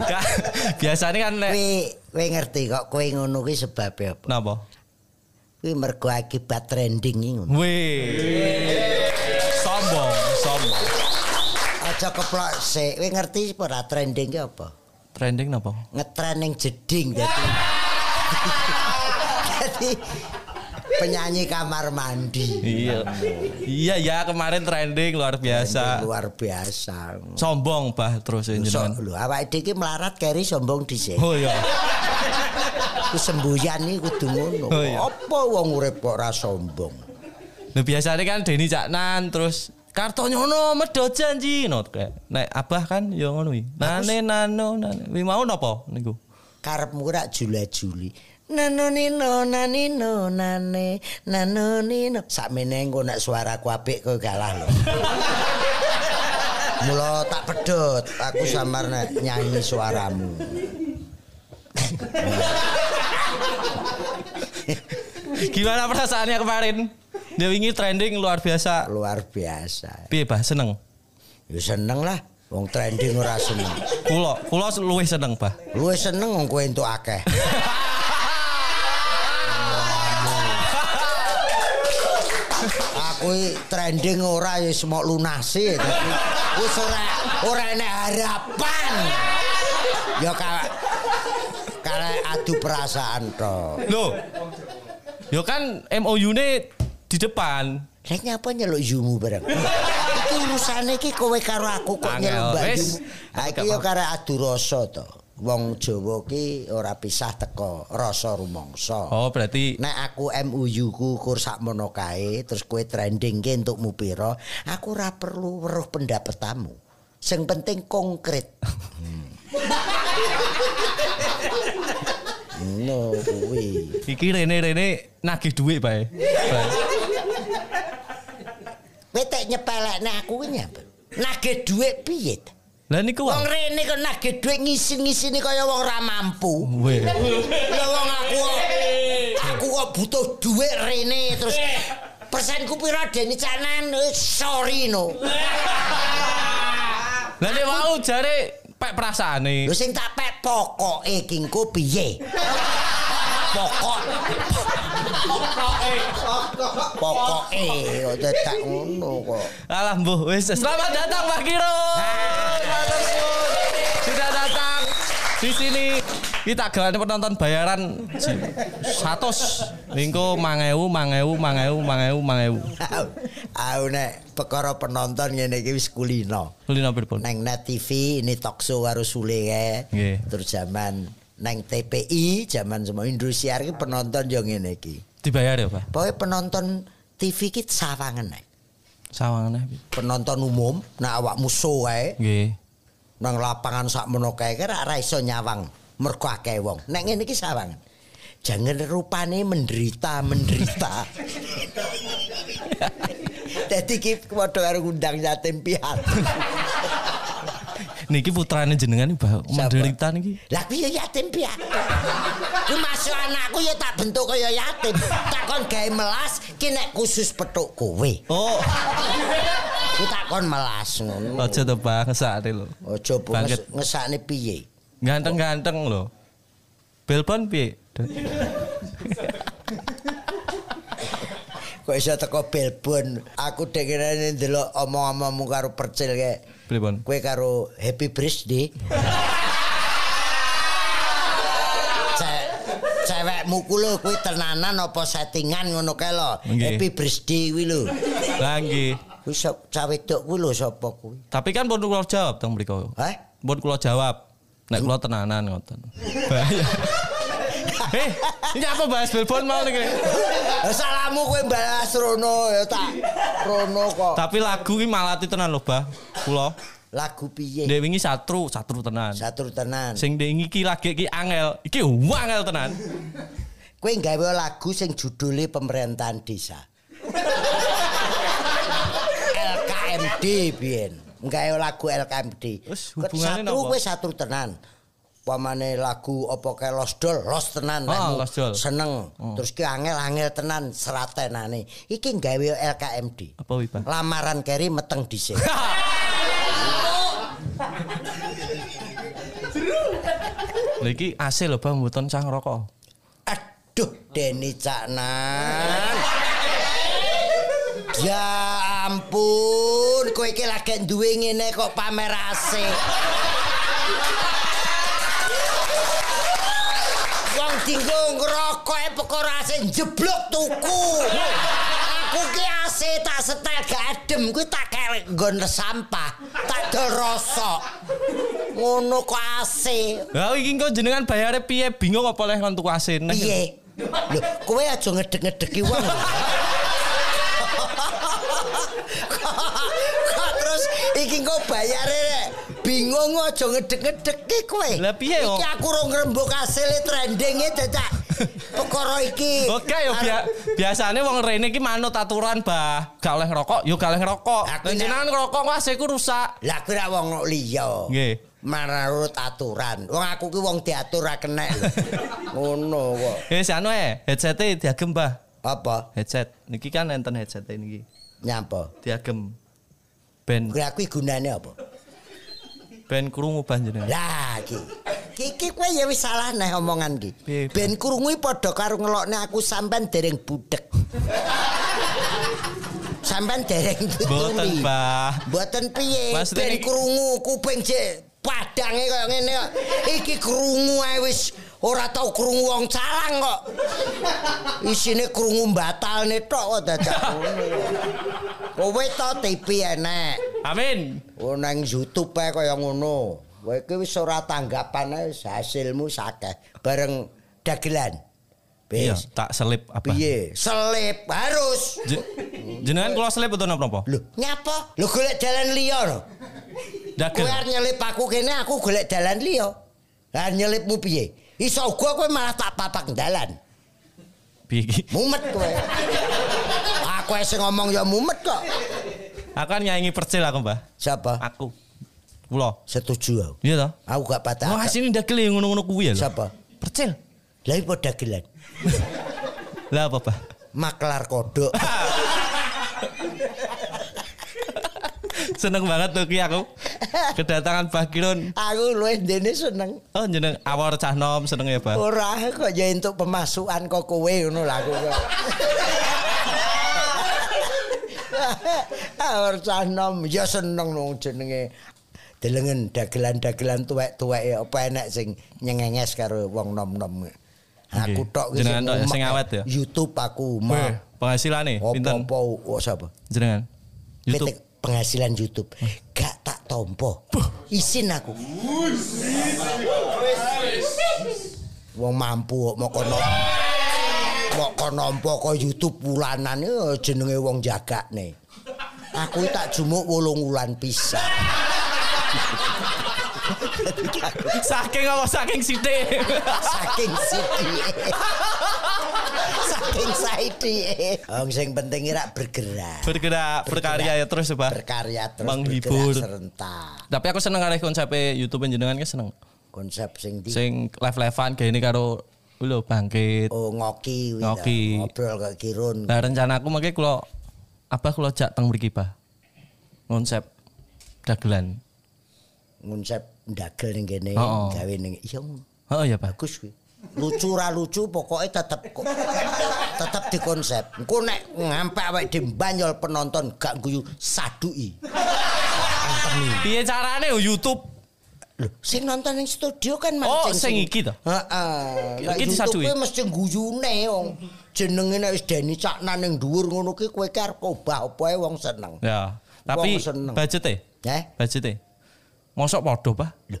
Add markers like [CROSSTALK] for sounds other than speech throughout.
Ka- Biasane kan nek Kowe kowe ngerti kok kowe ngono kuwi sebabe apa? napa? Kuwi mergo akibat trending iki ngono. Wih. Sombong, sombong. Aja keplok sik. Kowe ngerti apa ora trending ki apa? Trending napa? Ngetren ning jeding dadi. [LAUGHS] Dadi penyanyi kamar mandi. Iya. Iya ya kemarin trending luar biasa. Luar biasa. Sombong bah terus So, jenengan. lho awake dhewe melarat keri sombong dhisik. Oh iya. Ku semboyan iki kudu ngono. Oh, iya. Apa wong urip kok ora sombong? Nah biasanya kan Denny Caknan terus Kartonyono medhot janji no kayak nek abah kan ya ngono iki. Nane nano nane. Wi mau napa niku? Karepmu rak jula-juli. Nano nino nanino nane nano nino sakmene engko nek suaraku apik kowe kalah lho. [LAUGHS] Mula tak pedhot, aku samar nek nyanyi suaramu. [LAUGHS] Gimana perasaannya kemarin? Dia wingi trending luar biasa. Luar biasa. Piye bah seneng? Ya seneng lah. Wong trending ora seneng. Kulo, kulo luwih seneng bah. Luwih seneng wong kowe entuk akeh. [LAUGHS] Aku i trending ora ya semok lunasi dadi wis ora ora enek harapan. Ya ka kare adu perasaan to. Loh. Yo kan MOU-ne di depan. Lek nyapa nyeluk yumu bareng. Iki urusane iki kowe karo aku kok nyeluk mbak. Ha iki ya kare adu rasa to. Wong Jawa ki ora pisah teko rasa rumangsa. Oh, berarti Nek aku MUU ku kur sakmono kae terus kowe trending ki entukmu pira, aku ora perlu weruh pendapatmu. Sing penting konkret. Hmm. [LAUGHS] No kuwi. iki rene-rene nagih duit bae. Bae. Kowe tek nyepelekne aku ki nyapa? Nagih dhuwit piye? Lah niku Wong rene kok nagih dhuwit ngisi-ngisini kaya wong ra mampu. Ya wong aku kok- aku kok butuh dhuwit rene terus persenku pira dene canan Eh, sorry no. Lah nek mau jare pek perasaane. Lho sing tak pek pokoke kingko piye? Pokok pokoke kok dadak ngono kok. Alah mbuh wis selamat datang Pak. Matur suwun. Sudah datang di sini kita gawane penonton bayaran 100 lingko 1000 1000 1000 1000 1000. Aku nek perkara penonton ngene iki wis kulino. Kulino pripun? Neng Net TV ini show karo Sule kae. Nggih. Terus zaman neng TPI zaman semua Indosiar penonton yo ngene iki. Dibayar ya, Pak? Pokoke penonton TV ki sawangan nek. Sawangane. Penonton umum nek awakmu show kae Nggih. nang lapangan sak mono kae ki ora iso nyawang mergo akeh wong. Nek ngene iki sawangan. Jangan rupane menderita menderita. [LAUGHS] Dadi ki padha karo ngundang yatim piatu. Niki putrane jenengan Mbah menderita niki. Lah kuwi ya yatim piatu. Ku masuk anakku ya tak bentuk kaya yatim. Takon gawe melas ki nek khusus petuk kowe. Oh, Ku takon melas ngono. aja to Pak ngesake lho. Aja ngesakne piye? Ganteng-ganteng lho. Belpon piye? Kok iso teko Belbon. Aku dengerane ndelok omong-omongmu karo Percil kae. Pripun? Kowe karo Happy Birthday. Ce- Cewekmu ku lho kuwi tenanan apa settingan ngono kae lho. Happy Birthday kuwi lho. Lah nggih. Kuwi cah wedok kuwi lho sapa kuwi? Tapi kan pun kula jawab teng mriku. Hah? Pun kula jawab. Nek kula tenanan ngoten. Bahaya. [LAUGHS] Eh, ini apa bahas Belpon mau nih? Eh, Salahmu kowe balas Rono ya tak Rono kok. Tapi lagu ini malati tenan lho, Bah. Kula. Lagu piye? Dek wingi satru, satru tenan. Satu tenan. Sing dek wingi ki lagi ki angel. Iki wangel tenan. Kowe gawe lagu sing judulnya pemerintahan desa. LKMD biyen. Gawe lagu LKMD. Napa? kowe satu tenan. Pamane lagu apa kae Los Dol, Los tenan Oh, Los Dol. seneng. Terus ki angel-angel tenan seratenane. Iki gawe LKMD. Apa wi, Bang? Lamaran keri meteng dhisik. [LAUGHS] Lha iki AC lho Bang mboten cah ngerokok. Aduh, Deni Caknan. Ya ampun, kowe iki lagi duwe ngene kok pamer asik. Dinggo ngerokoke perkara asik jeblok tuku. Aku ki asik tak setel gak adem kuwi tak kerek nggon sampah, tak dol rosok. Ngono kok asik. Lah iki kok jenengan bayare piye? Bingung apa oleh kon tuku neh. Piye? Lho, kowe aja ngedek-ngedeki wong. Kok terus iki kok bayare rek. Bingung aja ngedek-ngedeki kowe. Lah piye kok? Iki aku ora ngrembug asile trendinge dadak perkara iki. Oke yo bia biasane wong rene iki manut aturan bah. Gak oleh ngerokok, yo gak oleh ngerokok. Jenengan ngerokok kok AC ku rusak. Lah aku ora wong liya. Nggih. Menurut aturan. Wong aku ki wong diatur ra kenek lho. [LAUGHS] Ngono kok. Eh si anu eh headsete diagem bah. Apa? Headset. Niki kan enten headset niki. Nyapa? Diagem. Ben Kuwi aku gunane apa? ben krungu panjenengan. Lah iki. Iki kowe ya wis salah neh omongan Pak? Ben krungu padha karo ngelokne aku sampean dereng budek. sampean dereng Boten, tutuli. Bah. Mboten piye? Ben krungu kuping jek padange kaya ngene kok. Iki krungu ae wis ora tau krungu wong calang kok. Isine krungu batalne tok kok dadak. [LAUGHS] Kowe to TV enek. Amin. Oh nang YouTube ae kaya ngono. Kowe iki wis ora tanggapan ae hasilmu sakeh bareng dagelan. Iya, Wis. tak selip apa? Piye? Selip harus. Je- jenengan kula selip utawa napa? Lho, nyapa? Lho golek dalan liya lho. Dagel. Kowe nyelip aku kene aku golek dalan liya. Lah nyelipmu piye? Iso uga kowe malah tak papak dalan. Piye iki? Mumet kowe. aku sing ngomong ya mumet kok. Akan nyanyi percil aku, Mbah. Siapa? Aku. Kula. Setuju aku. Iya toh? Aku gak patah. Wah, sini dagel yang ngono-ngono kuwi ya. Siapa? Percil. Lah iku dagelan. Lah apa, Pak? Maklar kodok. [LAUGHS] Seneng banget tuh ki aku. [LAUGHS] Kedatangan Mbah Kirun. Aku luwih dene seneng. Oh, jeneng awar cah nom seneng ya, Pak. Ora kok ya entuk pemasukan kok kowe ngono lah aku kok. [LAUGHS] Awar cah nom ya seneng nang jenenge delengen dagelan-dagelan tuwek-tuwek apa enek sing nyengenges karo wong nom-nom. Aku Nggih. tok Jenengan tok ya, sing awet ya? YouTube aku mah. penghasilan nih, pinten? Apa-apa oh, siapa? Jenengan. YouTube. Penghasilan YouTube. Gak tak tompo. Isin aku. Wong mampu mau kono. Mau kono nampa kok YouTube bulanan eh, jenenge wong jagakne. Aku tak jumuk wolung wulan pisan. Saking apa saking sithik. Saking sithik. Saking sithik. Wong sing penting ira bergerak. Bergerak, berkarya ya terus ya, Pak. Berkarya terus Menghibur. serentak. Tapi aku seneng karo konsep YouTube jenengan ki seneng. Konsep sing di Sing live-livean kayak ini karo lho bangkit. Oh ngoki Ngoki. ngobrol ke Kirun. Nah rencana aku makanya kalau apa kalau jak teng mriki Pak. Konsep dagelan. Konsep ndagel ning kene gawe ning iya. Oh iya Pak. bagus kuwi. Lucu ra lucu pokoknya tetep [LAUGHS] tetep di konsep. Engko nek ngampe awake dhewe penonton gak guyu saduki. Piye carane yo YouTube? Lho, sing nonton ning studio kan Oh, mancing sing iki to? Heeh. Iki YouTube disaduki? kuwi mesti guyune wong. Jenenge nek wis Deni Caknan ning dhuwur ngono ki kowe ki arep obah apa ae wong seneng. Ya. Tapi budgetnya, Eh? budgetnya. Mosok podo Pak? Lho,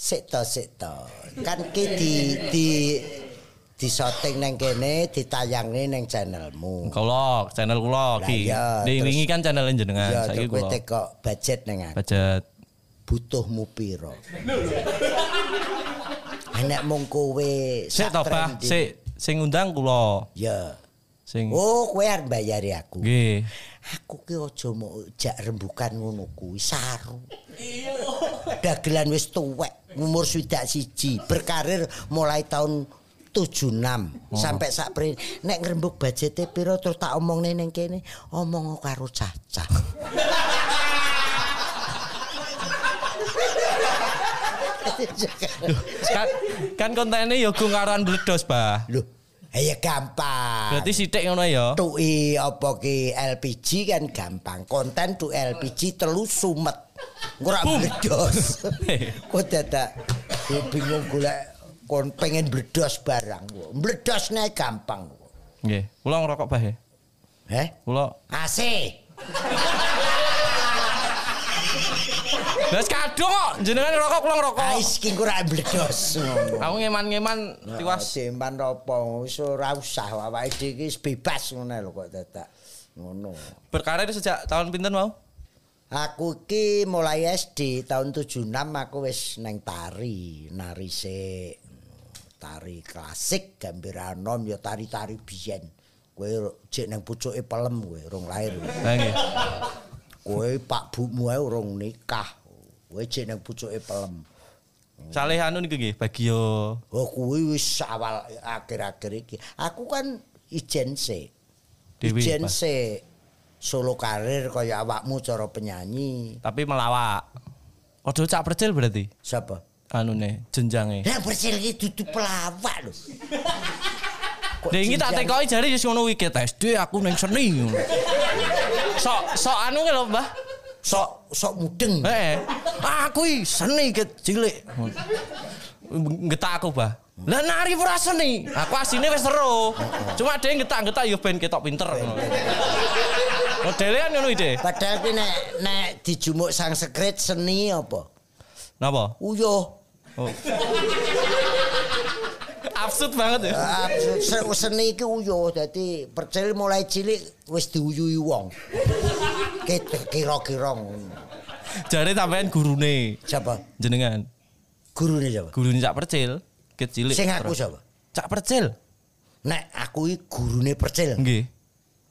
sik to sik to. Kan ki di di di syuting nang kene ditayangne nang channelmu. Kula, channel kula Lah ki. iya, Di terus- wingi kan channel jenengan, Ya, saiki kula. teko budget nang aku. Budget Butuhmu piro? Enek mung kowe Sik to, Pak. Sik sing ngundang kula. Ya. Sing Oh, kowe arep bayari aku. nggih. Aku ki aja mau jak rembukan ngono kuwi saru. Dagelan wis tuwek. umur swidak siji berkarir mulai tahun 76 sampai sak pri nek ngrembug budgete piro terus tak omongne ning kene omong karo Caca. kan kan kontennya ya gue ngaran bledos, Bah. Loh, ya gampang. Berarti sithik ngono ya. Tuki apa ki LPG kan gampang. Konten tu LPG telu sumet. Ora bledos. [LAUGHS] Kok dadak bingung golek kon pengen bledos barang. Bledos nek gampang. Nggih, kula ngerokok Bah ya. Eh? Kula AC. Lah kadung kok jenengan ngerokok kula ngerokok. Ais ki ora bledos. Aku ngeman-ngeman tiwas. Simpan apa wis ora usah awake dhewe iki bebas ngono lho kok dadak. Ngono. Berkarir sejak tahun pinten mau? Aku ki mulai SD tahun 76 aku wis neng tari, nari sik. Tari klasik gambir anom ya tari-tari biyen. Kowe jek nang pucuke pelem kowe rong lahir. Kowe Pak Bumu ae urung nikah. Jek nang pucuke pelem. Saleh anu niku nggih bagio. Oh kuwi wis awal akhir-akhir iki. Aku kan ijen sik. Dewi, Ijen sik. Solo karir kaya awakmu cara penyanyi. Tapi melawak. Ojo cak percil berarti. Siapa? Anu nih jenjange. Lah percil iki dudu pelawak lho. [LAUGHS] Kok Nek iki tak tekoki jare wis ngono wiki SD aku ning seni. [LAUGHS] Sok sok anu lho, Mbah. Sok sok mudeng. Heeh. Aku iki seni cilik. Ngetak aku, Mbah. Lah nari ora seni. Aku asine wis seru. Cuma dhewe ngetak-ngetak yo ben ketok pinter. Modele kan ngono ide. Padahal ki nek nek dijumuk sang sekret seni apa? Napa? Uyuh. Oh. Absurd banget ya. Ah, se- seni iki uyuh dadi percil mulai cilik wis diuyuhi wong. Kira-kira ngono. Jare sampean gurune Siapa? jenengan. Gurune siapa? Gurune cak percil, kecilik. Sing aku siapa? Cak percil. Nek aku iki gurune percil. Nggih.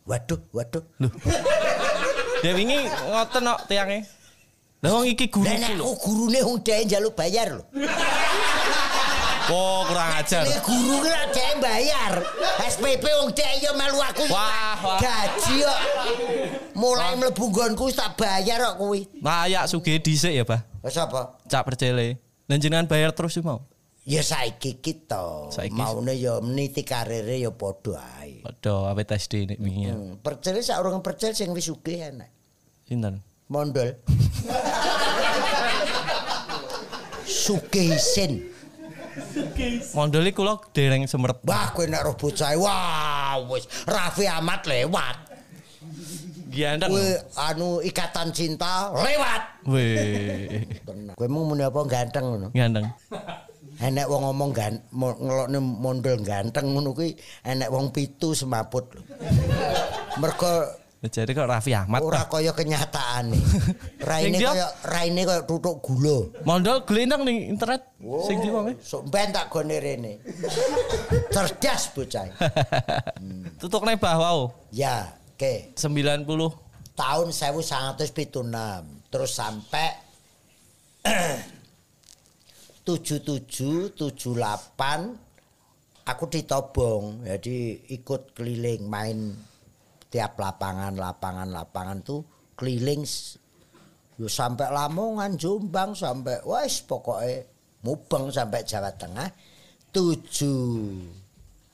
Waduh, waduh. Lho. Dia wingi ngoten kok tiange. Lah wong iki guru Lah aku gurune wong dhewe njaluk bayar lho. Oh, kurang ajar. Nek guru ki lak dhewe bayar. SPP wong dhewe yo melu aku. Wah, wah. Gaji kok. Mulai mlebu nggonku tak bayar kok kuwi. Layak sugih dhisik ya, Bah. Wes apa? Cak percile. Dan jenengan bayar terus mau. Ya saiki kita Saiki. maune ya meniti karire ya padha ae. Aduh, awet SD nek wingi. ya. Hmm, percil sak urung percil sing wis sugih enak. Sinten? Mondol. [LAUGHS] Sugih isin. Mondol iki kula dereng semeret. Wah, kowe nek roh bocah wah wis Raffi Ahmad lewat. Giandeng. Kowe anu ikatan cinta lewat. Weh. Kowe mung muni apa ganteng ngono. Gandeng. Enek wong ngomong gan ngelokne mondol ganteng ngono kuwi enek wong pitu semaput lho. Mergo Jadi kok Raffi Ahmad. ora kaya kenyataane. [LAUGHS] Raine Sing dia- kaya raine kaya tutuk gula. Mondol glendang ning internet. Sing di wong. Sok ben tak gone rene. [LAUGHS] Cerdas bocah. [LAUGHS] Tutukne bah wau. Ya, oke. 90 Tahun 1976 terus sampai 77 78 aku ditobong. Jadi ikut keliling main tiap lapangan lapangan lapangan tuh keliling yo sampai Lamongan Jombang sampai wes pokoknya mubeng sampai Jawa Tengah tujuh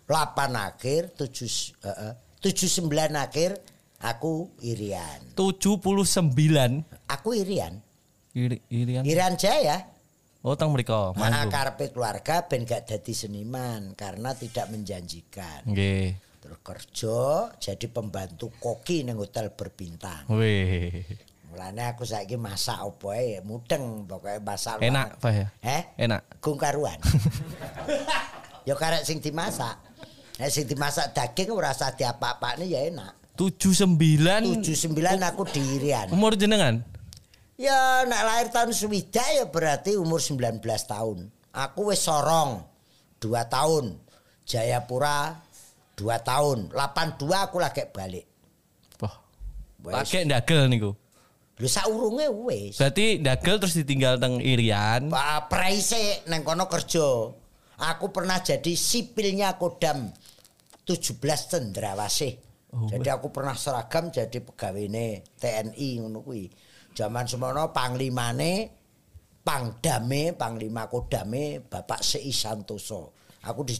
delapan akhir tujuh eh, tujuh sembilan akhir aku irian 79 aku irian iri irian. irian Jaya Oh, tang. Nah, Manggung. karepe keluarga ben gak dadi seniman karena tidak menjanjikan. Nggih. Terus kerja jadi pembantu koki nang hotel berbintang. Weh. Mulane aku saiki masak opo ae mudeng pokoke masak. Enak, Pak ya? Eh? Enak. Gung karuan. [LAUGHS] ya karek sing dimasak. Nek sing dimasak daging ora usah diapa-apane ya enak. 79 79 aku diirian. umur jenengan. Ya nek lahir tahun swidak ya berarti umur 19 tahun. Aku wis sorong 2 tahun. Jayapura 2 tahun. 82 aku lagi balik. Wah. Pakai ndagel niku. Lho saurunge wis. Berarti ndagel terus ditinggal teng Irian. Pak Praise neng kono kerja. Aku pernah jadi sipilnya Kodam 17 Cendrawasih. Oh, jadi aku pernah seragam jadi pegawene TNI ngono kuwi. Zaman semono panglimane Pangdame, Panglima Kodame Bapak Sei Santoso. Aku di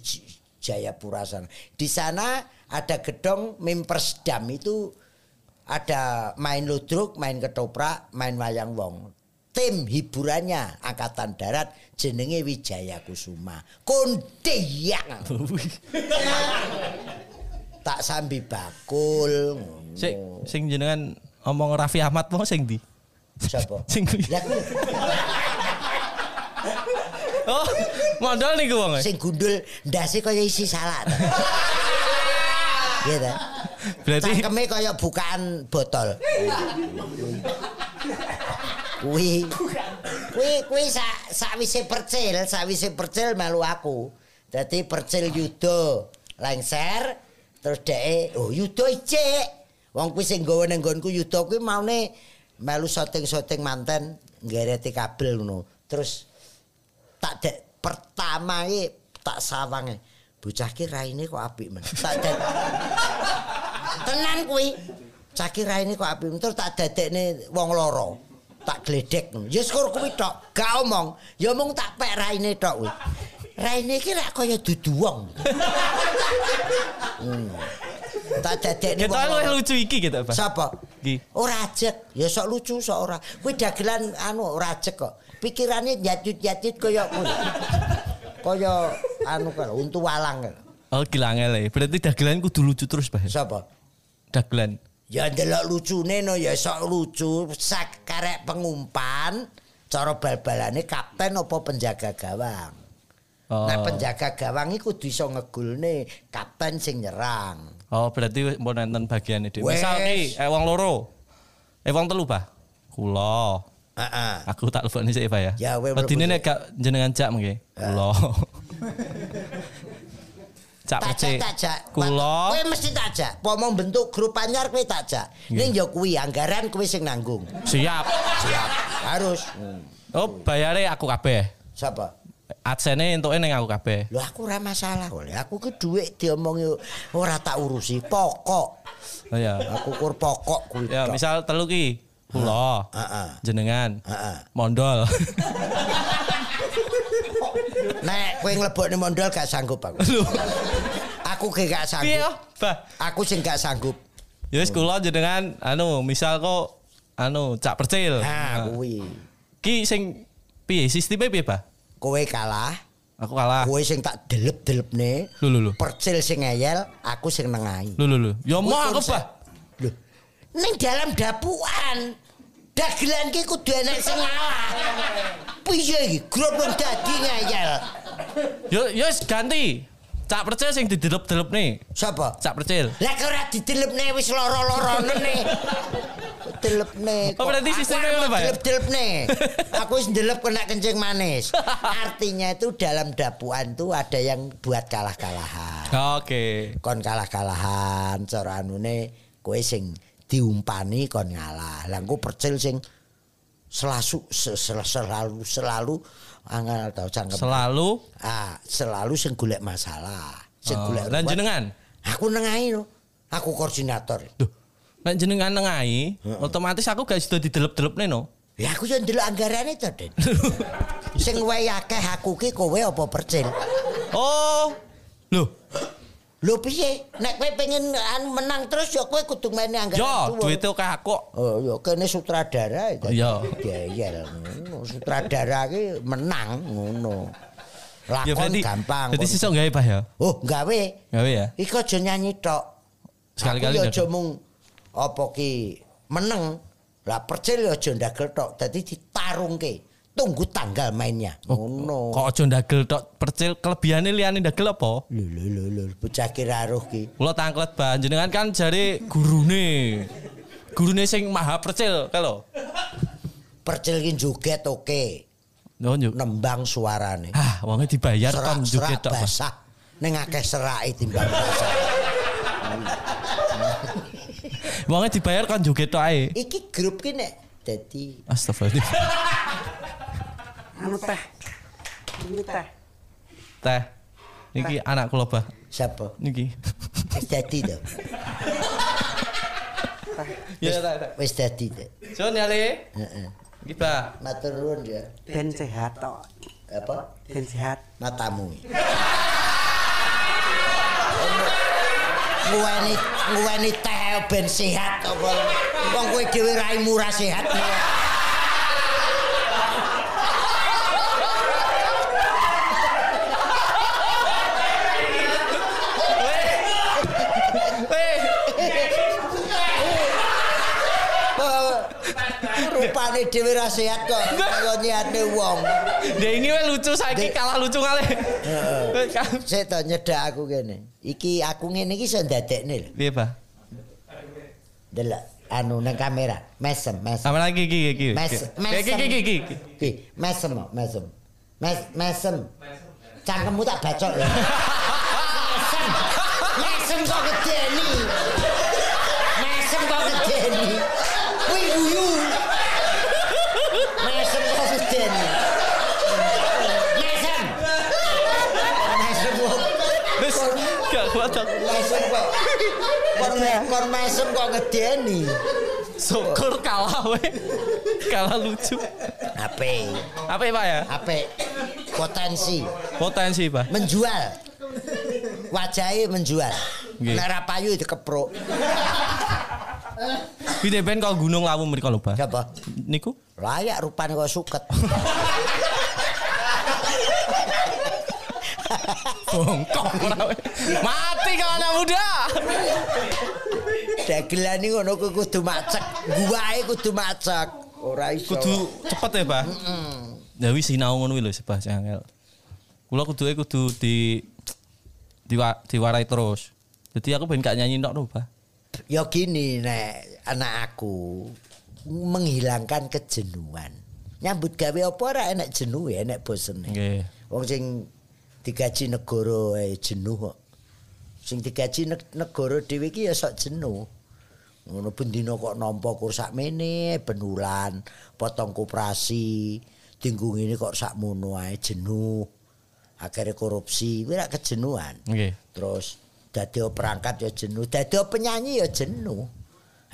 Jayapura sana. Di sana ada gedung Mimpersdam itu ada main ludruk, main ketoprak, main wayang wong. Tim hiburannya Angkatan Darat jenenge Wijaya Kusuma. Kondeyang. tak sambi bakul. Sing sing jenengan omong Raffi Ahmad mau sing di. Siapa? [LAUGHS] Sing Oh, modal niku wong. e? sing gundul ndase kaya isi salad. [LAUGHS] Iya ta? Berarti Cangkeme kaya bukaan botol. Kuwi kuwi kuwi sak sakwise percil, sakwise percil melu aku. Dadi percil yuda lengser terus dhek oh yuda icik. Wong kuwi sing nggawa ning nggonku yuda kuwi maune melu syuting-syuting manten nggereti kabel ngono. Terus tak dek pertama iki tak sawange. Bocah ki raine kok apik men. Tak [LAUGHS] tenan kuwi. Caki raine kok apik terus tak dadekne wong loro tak gledek ya syukur kuwi tok. Gak omong. Ya omong tak pek raine tok kuwi raine iki rak kaya dudu wong [LAUGHS] Hmm. tak dadekne wong loro lucu iki gitu, Pak. sapa? Iki. ora ajek. Ya sok lucu sok ora. Kuwi dagelan anu ora ajek kok pikirane nyatut-nyatut kaya kuwi kaya anu kan untu walang kan. Oh, gila ngele. Berarti dagelan kudu lucu terus, Pak. sapa Dagelan. Ya ndelok lucune no ya sok lucu sak karek pengumpan cara bal-balane kapten apa penjaga gawang. Oh. Nah penjaga gawang iku kudu iso ngegulne kapten sing nyerang. Oh, berarti mau nonton bagian itu. Misal ki, eh wong loro. Eh wong telu, Pak. Kula. Heeh. Aku tak lebokne sik, Pak ya. Ya, we Wedine nek gak jenengan cak mengke. Kula. [LAUGHS] Cak tajak. Kula. Kowe mesti tajak. Pomong bentuk grup anyar kowe tajak. Ning ya kuwi anggaran kowe sing nanggung. Siap. Siap. Harus. Oh, bayare aku kabeh. Siapa? Adsene entuke ning aku kabeh. Lho aku ora masalah kok. Aku ke dhuwit diomongi ora tak urusi. Pokok. Oh ya. Aku kur pokok kuwi. Ya, misal telu ki. Kula. Heeh. Jenengan. Heeh. Mondol. [LAUGHS] Nek kowe nglebokne mondol gak sanggup aku. Aku ge gak Piye, sanggup. Bah? Aku sing gak sanggup. Ya wis kula jenengan anu misal kok anu cak percil. Nah, kuwi. Ki sing piye sistemnya piye, Pak? Kowe kalah, Aku kalah. kowe sing tak delep-delepne. Lho lho lho. Percil sing ngeyel, aku sing nengahi. Lho lho lho. Ya mau aku. Pak. Lho. Ning dalam dapuan. Dagelan ki kudu enek sing ngalah. Piye iki? Grup wong dadi ngeyel. Yo yo ganti. Cak percil sing didelep-delep nih. Sapa? Cak percil. Lah kok ora didelepne wis loro-lorone nih. Delepne. Oh, berarti sistemnya ngono, Pak, ya? Delep-delepne. Aku wis ndelep kena kencing manis. Artinya itu dalam dapuan tuh ada yang buat kalah-kalahan. Oke. Kon kalah-kalahan cara anune kowe sing diumpani kon ngalah. Lah engko percil sing selasu se- sel- selalu selalu angel tau cangkem. Selalu ah, selalu sing golek masalah. Sing Oh, golek lan jenengan? Aku nengahi lho. Aku koordinator. Duh. Nek jenengan nengahi, otomatis aku gak sido didelep-delepne no. Ya aku yo ndelok anggarane to, Den. [LAUGHS] Sing akeh aku ki kowe apa percil? Oh. Loh, Lho piye? Nek kowe pengen menang terus ya kowe kudu main anggaran yo tuwa. duitnya kayak aku. Oh, ya kene sutradara itu. Iya. Geyel. Sutradara ki menang ngono. Ya Lakon berarti gampang. Berarti sesuk gawe Pak ya. Oh, gawe. Gawe ya. Iku aja nyanyi tok. Sekali-kali ya aja mung apa ki meneng. Lah percil ya aja ndagel tok. Dadi ditarungke. Tunggu tanggal mainnya. Ngono. Kok aja ndagel tok percil kelebihane liyane ndagel apa? Lho lho lho lho bocah ki raruh ki. Kula tangklet panjenengan kan jare gurune. Gurune sing maha percil kalau. Percil ki joget oke. Oh, njuk. Nembang suarane. Ah, wonge dibayar kon joget Serak-serak tok. Basah. Ning akeh serake timbang basah. Wonge dibayar kon joget tok ae. Iki grup ki nek dadi Astagfirullah. Anu teh. Ini teh. Teh. Niki anak kula, Bah. sapa? Niki. Wis dadi to. [LAUGHS] Ya, teh, teh. Wis dadi to. Sun ya, Le. Heeh. Iki, Bah. Matur nuwun ya. Ben sehat tok. Apa? Ben sehat. Matamu. Nguweni nguweni teh ben sehat apa? Wong kowe dhewe raimu ra sehat. Rupane dhewe ra sehat kok kaya niate wong. ini we lucu saiki kalah lucu kali. Sik to nyedak aku kene. Iki aku ngene iki iso ndadekne lho. Piye, Bah? Delok anu nang kamera. Mesem, mesem. Sama lagi iki iki. Mes, Iki iki iki, iki. Ki, mesem, kok, mesem. Mes, mesem. Cangkemmu tak bacok lho. [LAUGHS] mesem. Mesem kok gedeni. Mesem Kon mesem kok ngedeni. Syukur kalah we. Kalah lucu. Ape? Ya, Pak ya? Ape? Potensi. Potensi, Pak. menjual wajahnya menjual Nggih. nek payu dikepruk Bide ben kau gunung lawu mriko lho, Pak. apa Niku layak rupane kok suket bongkok ora. Mati kau anak muda. Dagelan iki ngono kuwi kudu macek guwae kudu macek ora iso Kudu cepet ya, Pak. Ya wis sinau ngono lho, Sebah jangel. Kula kuduke kudu di diwa, diwarai terus. Jadi aku ben gak nyanyi tok Pak. ya gini nek anak aku menghilangkan kejenuhan nyambut gawe apa ora enak jenuh ya enak bosen Nggih. Wong sing digaji negara jenuh kok. Sing digaji neg- negara dhewe iki ya sok jenuh. Ngono bendina kok nampa kur sakmene ben wulan, potong koperasi, tinggu ngene kok sakmono ae jenuh. Akhirnya korupsi, kuwi rak kejenuhan. Nggih. Terus dadi perangkat ya jenuh, dadi penyanyi ya jenuh.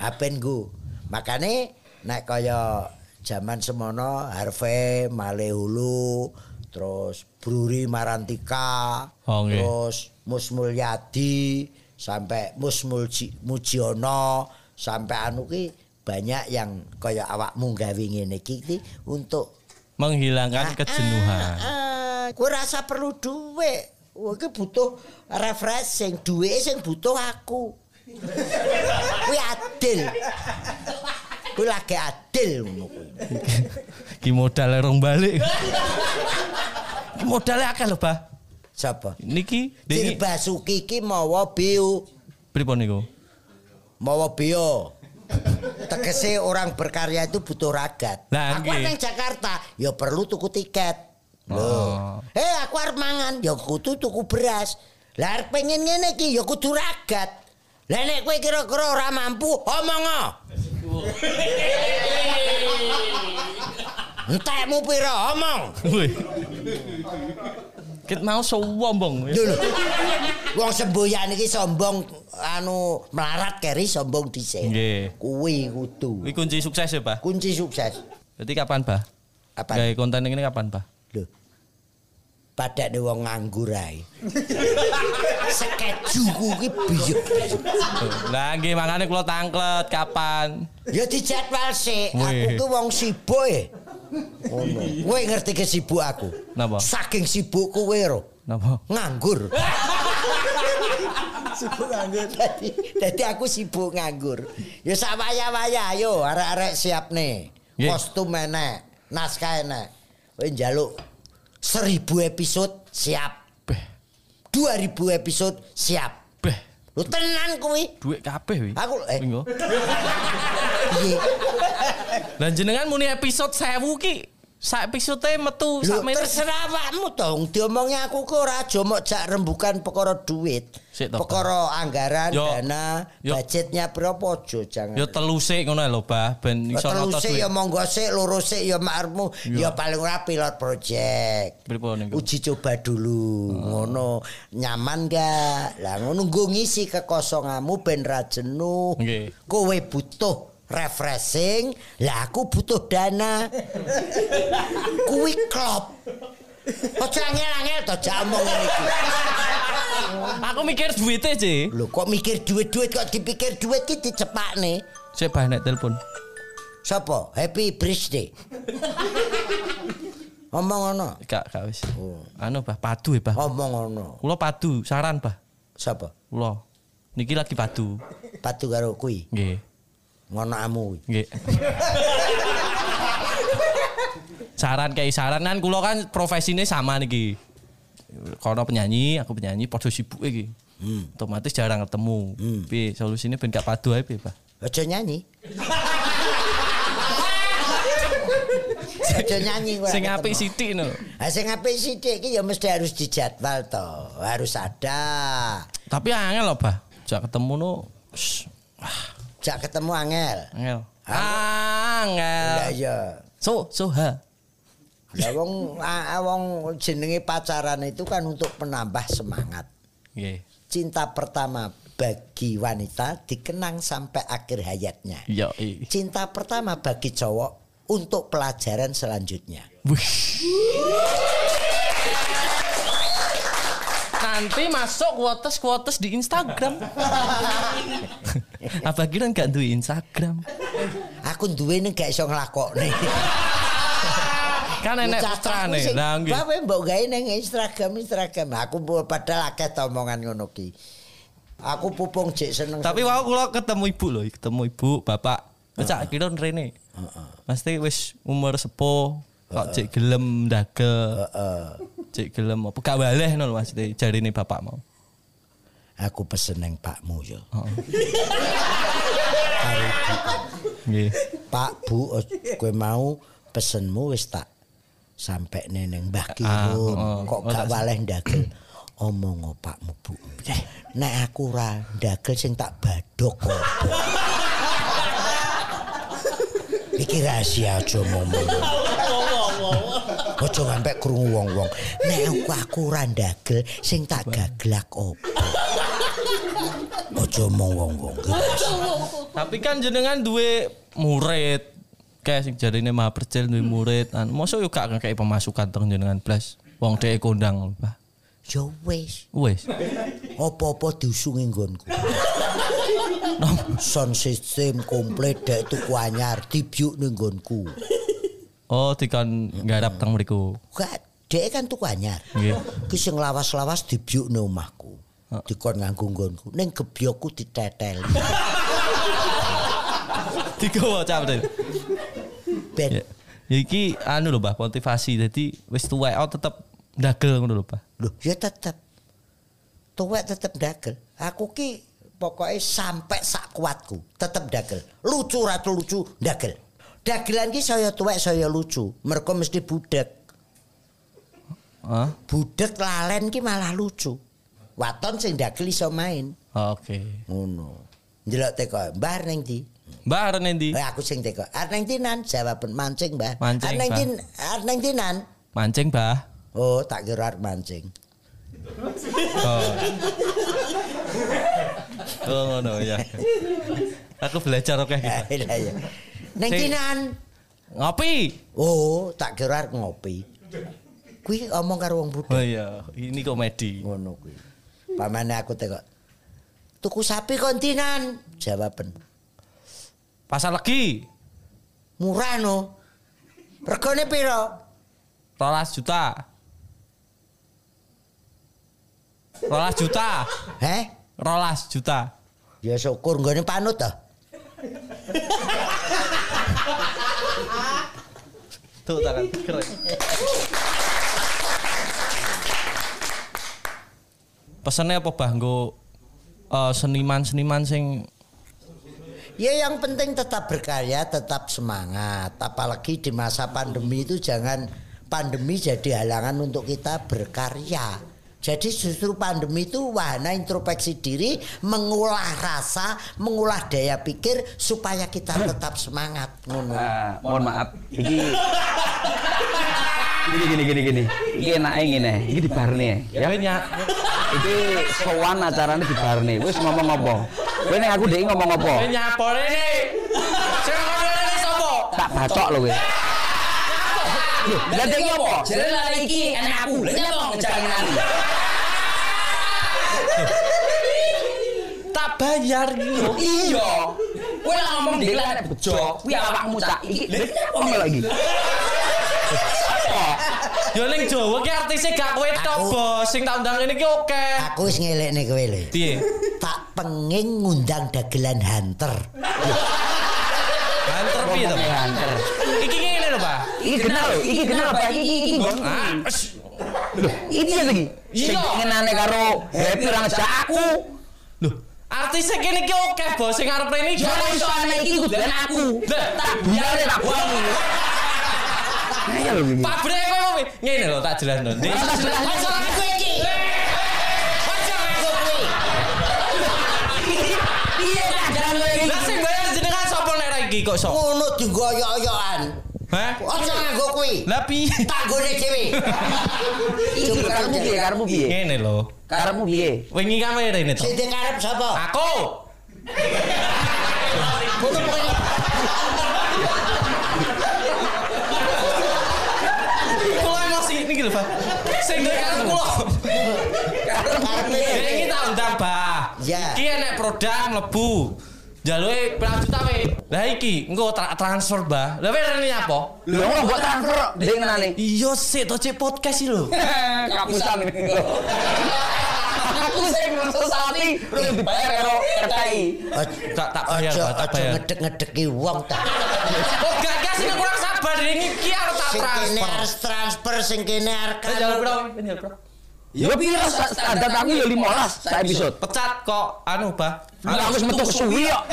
Hapen nggo. Makane nek kaya zaman semono Harvey Malehulu, terus Bruri Marantika, Oh, nggih. terus Mus Mulyadi, sampai Mus Mulji, Mujiono, sampai anu ki banyak yang kaya awakmu gawe ngene iki ki untuk Menghilangkan kejenuhan. Ah, Kowe rasa perlu duit. Iki butuh refreshing, duit sing butuh aku. Kuwi adil. Kuwi lagi adil ngono kuwi. Ki rong balik. Modalnya akeh lho, Bah. Sapa? Niki niki Basuki iki mawa bio, pripun niku? mawa bio. Tegese orang berkarya itu butuh ragat. Lah, aku nang Jakarta ya perlu tuku tiket. Oh. Loh. Eh aku arep mangan ya kudu tuku beras. Lah arep pengen ngene iki ya kudu ragat. Lah nek kowe kira-kira ora mampu omong. [LAUGHS] Entekmu pira omong. Ket mau sombong. Lho lho. Wong semboyan iki sombong anu melarat keri sombong dhisik. Nggih. Kuwi kudu. Kuwi kunci sukses ya, Pak. Kunci sukses. Jadi kapan, Pak? Apa? Gawe konten ini kapan, Pak? Lho. Padane wong nganggur ae. [LAUGHS] Skejuku ki biye. Lah nggih makane kula tangklet kapan? Ya dijadwal sik. Aku ki wong sibuk e. Ngono. Kowe ngerti ke sibuk aku? Napa? Saking sibukku kowe ro. Napa? Nganggur. [LAUGHS] sibuk nganggur. Dadi dadi aku sibuk nganggur. Ya sak waya-waya ayo arek-arek siap nih. Kostum enek, naskah enek. Kowe njaluk 1000 episode siap. Beh, 2000 episode siap. Lu tenan kuwi. Duit kabeh wi. Aku eh piye? Lah jenengan muni episode 1000 ki sak episode metu sak menit. terserah awakmu dong. Diomongnya aku kok ora aja mok jak rembukan perkara duit. Perkara anggaran, Yo. dana, Yo. budgetnya berapa aja jangan. Yo telu sik ngono lho, Bah, ben iso Telu sik ya monggo sik, loro sik ya makarmu. Ya paling ora pilot project. Niku? Uji coba dulu, ngono nyaman gak? Lah ngono nggo ngisi kekosonganmu ben ra jenuh. Nggih. Kowe butuh refreshing, lah aku butuh dana. Kuwi klop. Ojo angel-angel to ngene iki. Aku mikir duite, Ci. Lho kok mikir duit-duit kok dipikir duit ki dicepakne. Sik Bah nek telepon. Sopo? Happy birthday. Omong ngono. Gak, gak wis. Oh. Anu Bah, padu ya, Bah. Omong ngono. Kula padu, saran, Bah. Sapa? Kula. Niki lagi padu. Patu karo kuwi. Nggih. Ngono amu. Nggih. saran kayak saran kan kula kan profesinya sama niki. Kono penyanyi, aku penyanyi padha sibuk iki. Otomatis jarang ketemu. Piye solusine ben gak padu ae piye, Pak? Aja nyanyi. Aja nyanyi kowe. Sing apik sithik no. Ah sing apik sithik iki ya mesti harus dijadwal to. Harus ada. Tapi angel loh, Pak. Jak ketemu no. shh, Jak ketemu angel. Angel. Lah Angel. iya. So, so ha. Lah wong ah, wong jenenge pacaran itu kan untuk penambah semangat. Nggih. Cinta pertama bagi wanita dikenang sampai akhir hayatnya. Yo. Cinta pertama bagi cowok untuk pelajaran selanjutnya. Nanti masuk kuotes kuotes di Instagram. [LAUGHS] Apa kira nggak duwe Instagram? Aku duwe ning gak iso nglakokne. [LAUGHS] Kan enek putrane. Lah nggih. Bae mbok gawe ning Instagram Instagram. Aku bu- padahal akeh omongan ngono ki. Aku pupung jek seneng. Tapi wau kula ketemu ibu loh, ketemu ibu, bapak. Cak kira rene. Pasti wis umur sepuh, kok cek gelem Heeh. cek gelem apa gak waleh no lho maksudnya jarine bapak mau. Aku pesen neng pakmu yo. Nggih. Pak Bu, kowe mau pesenmu wis tak sampai neneng Mbah Ah, Kirun. oh, Kok oh, gak waleh ndagel. Omong oh, Pakmu Bu. Nek aku ora ndagel sing tak badok kok. Iki rahasia aja ngomong. Ojo sampe krungu wong-wong. Nek aku ora ndagel sing tak gaglak opo. Ojo omong wong-wong. Tapi kan jenengan duwe murid. Kayak sing jarine mah percil duwe murid. An mosok yo gak kayak pemasukan teng jenengan blas. Wong dhek kondang, Pak. Ya wis. Wes. Apa-apa diusungi nggonku. Sound system komplit dek tuku anyar dibyuk ning nggonku. Oh, dikon nggarap teng mriku. Gak dek kan tuku anyar. Nggih. Ki sing lawas-lawas dibyuk ning omahku. Dikon nganggo nggonku. Ning gebyokku diteteli. Digowo cap deh. Ben Ya. Ya iki anu lho, Pak, motivasi. Jadi wis tuwek oh tetep ndagel ngono lho, Pak. Loh, ya tetep. Tuwek tetep dagel. Aku ki pokoknya sampai sak kuatku tetep dagel. Lucu ratu lucu dagel. Dagelan ki saya tuwek saya lucu. Mereka mesti budek. Hah? Budek lalen ki malah lucu. Waton sing dagel iso main. Oh, Oke. Ngono. Ndelok teko, Mbah ning ndi? Mbak arep endi? Eh, aku sing teko. Arep ning ndi nan? Jawaban mancing, Mbah. Mancing, Arep ning Mbah. ndi? Arep ning ndi nan? Mancing, Bah. Oh, tak kira arep mancing. Oh. Oh, ngono ya. Aku belajar oke Ya, gitu. [LAUGHS] iya, iya. Ning ndi Sing- nan? Ngopi. Oh, tak kira ngopi. Kuwi omong karo wong Oh budhe. iya, ini komedi. Ngono kuwi. Pamane aku teko. Tuku sapi kontinan. Jawaban. Pasar lagi. Murah no. Regane piro? 12 juta. 12 juta. Heh? 12 juta. Ya syukur nggone panut to. Tuh tangan keren. Pesennya apa bah nggo eh, seniman-seniman sing Ya yang penting tetap berkarya, tetap semangat. Apalagi di masa pandemi itu jangan pandemi jadi halangan untuk kita berkarya. Jadi justru pandemi itu wahana introspeksi diri, mengolah rasa, mengolah daya pikir supaya kita tetap semangat. Ngono. Ah, mohon maaf. Iki Gini gini gini gini. Iki enake ngene. Iki di barne ya. Ya nyak. Iki sowan acarane di barne. Wis ngomong apa? Kowe ning aku ndek ngomong apa? Rene. Sing ngomong sapa? Tak bacok lho kowe. Lah ndek apa? Jadi lari iki enak aku. Lah nyapa ngejar ngenani? [LAUGHS] Tak bayar yo. Iya. Kowe lah ngomong dhewe lah nek bejo. Kuwi awakmu cak iki. Lah nyapa [LAUGHS] Apa lagi? Yo ning Jawa ki artise gak kowe tok, Bos. Sing tak undang ngene ki oke. Aku wis ngelekne kowe lho. Piye? Tak pengen ngundang dagelan hunter. Banter piye to? Hunter. Iki ngene lho, Pak. Iki kenal iki kenal apa? Iki iki iki. Wes. Iki piye lagi? Sing Iya. ngenane karo Happy ora ngejak aku. Loh, artise kene ki oke, Bos. Sing arep rene Ya iso ana iki kuduan aku. Tak biare tak buang. Iki. Pabrik kowe? Ngene lho tak jelasno. Aja aku iki. Aja aku kuwi. Piye kadang kowe iki? Lah sing bayar jenengan sapa nek ra iki kok sok? Ngono digoyok-goyokan. Hah? Aja nganggo kuwi. Lah piye? Tak gone dhewe. Iki karepmu piye? Karepmu piye? Ngene lho. Karepmu piye? Wingi kamera ini to. Sing dikarep sapa? Aku. Ngono pokoknya. Kulo emosi niki lho, Pak. Sing kulo. Karepe. Ini tak undang, Bah. Ya. Iki enek produk mlebu. Jaluke pirang juta we. Lah iki engko tra transfer, Bah. Lah wis rene apa? Lho ngono mbok transfer ndek ngenane. Iya sik to cek podcast iki lho. [LAUGHS] Kapusan ini lho. Aku sing sesati lu dibayar karo RKI. Tak tak bayar, tak bayar. ngedek-ngedeki wong ta. Oh, gak gak sih kurang sabar ini iki harus tak Sing kene transfer. harus transfer, sing kene arep bro, ini bro. Ya piye standar aku ya 15 sak episode. Pecat kok anu, Bah. Lah aku wis metu suwi kok.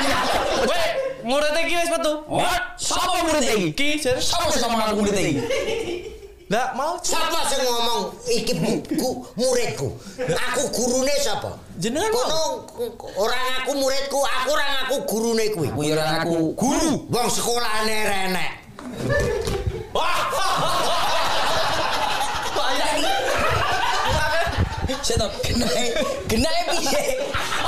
[LAUGHS] Weh, murid iki wis metu. What? Sapa murid iki? Sapa sing sama aku murid iki? [LAUGHS] Lah mau Siapa sing ngomong iki buku muridku? Aku gurune sapa? Jenengan? Kono orang aku muridku, aku orang aku gurune kuwi. Ku ya ora aku guru. Wong sekolahane renek. [LAUGHS] Saya tau genae. Genae piye?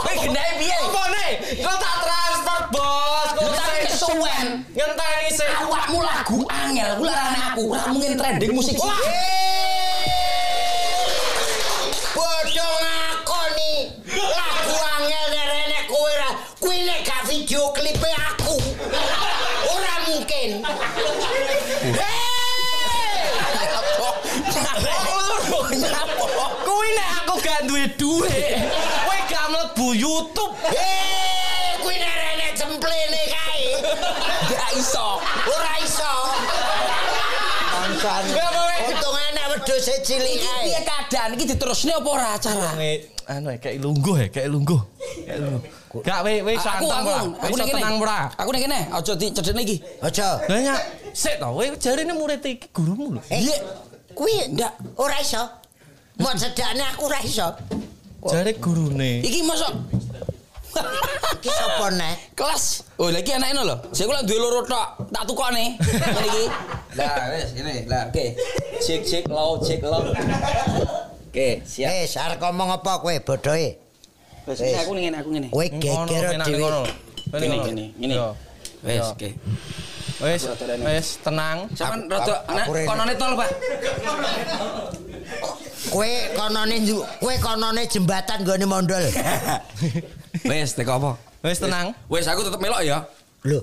Kowe genae piye? Nih? Kau tak transfer, Bos. Kau tapi kesuwen. ngenteni sih. Awakmu lagu angel, ku larane aku. Ora mungkin trending musik sih. Bodoh ngakoni. Lagu angel renek kowe ra. Kuwi nek gak video klipe aku. Ora mungkin. Kuwi nek aku gak duwe duit, kowe gak mlebu YouTube. Eh, kuwi nek renek cemplene kae. Gak iso. Ora iso. Untung enek wedhus cilik Iki kae. piye keadaan iki diterusne apa ora acara? Nge, anu ya, kayak lungguh ya, kayak lungguh. Kayak lungguh. Gak we we aku ora. aku kene. tenang ora. Aku ning kene, aja dicedhekne iki. Aja. Lah nya, sik to, we jarine murid iki gurumu lho. Eh, kuwi ndak ora iso. Mau sedakne aku ora iso. Jare gurune. Iki masuk Iki sapa nek? kelas. Oh, lagi anak ini lho. Saya kula duwe loro tok. Tak tukone. Ngene iki. Lah, wis ini. Lah, oke. Cek cek low, cek low. Oke, siap. Eh, arep ngomong apa kowe bodohe? Wis aku ngene, aku ngene. Kowe geger dhewe. gini, gini. Yo. Wis, oke. Wis, wis tenang. Sampeyan rada konone tol, Pak. Kowe konone kowe konone jembatan gone mondol. [LAUGHS] Wis, teko apa? Wis tenang. Wis, aku tetep melok ya. Lho.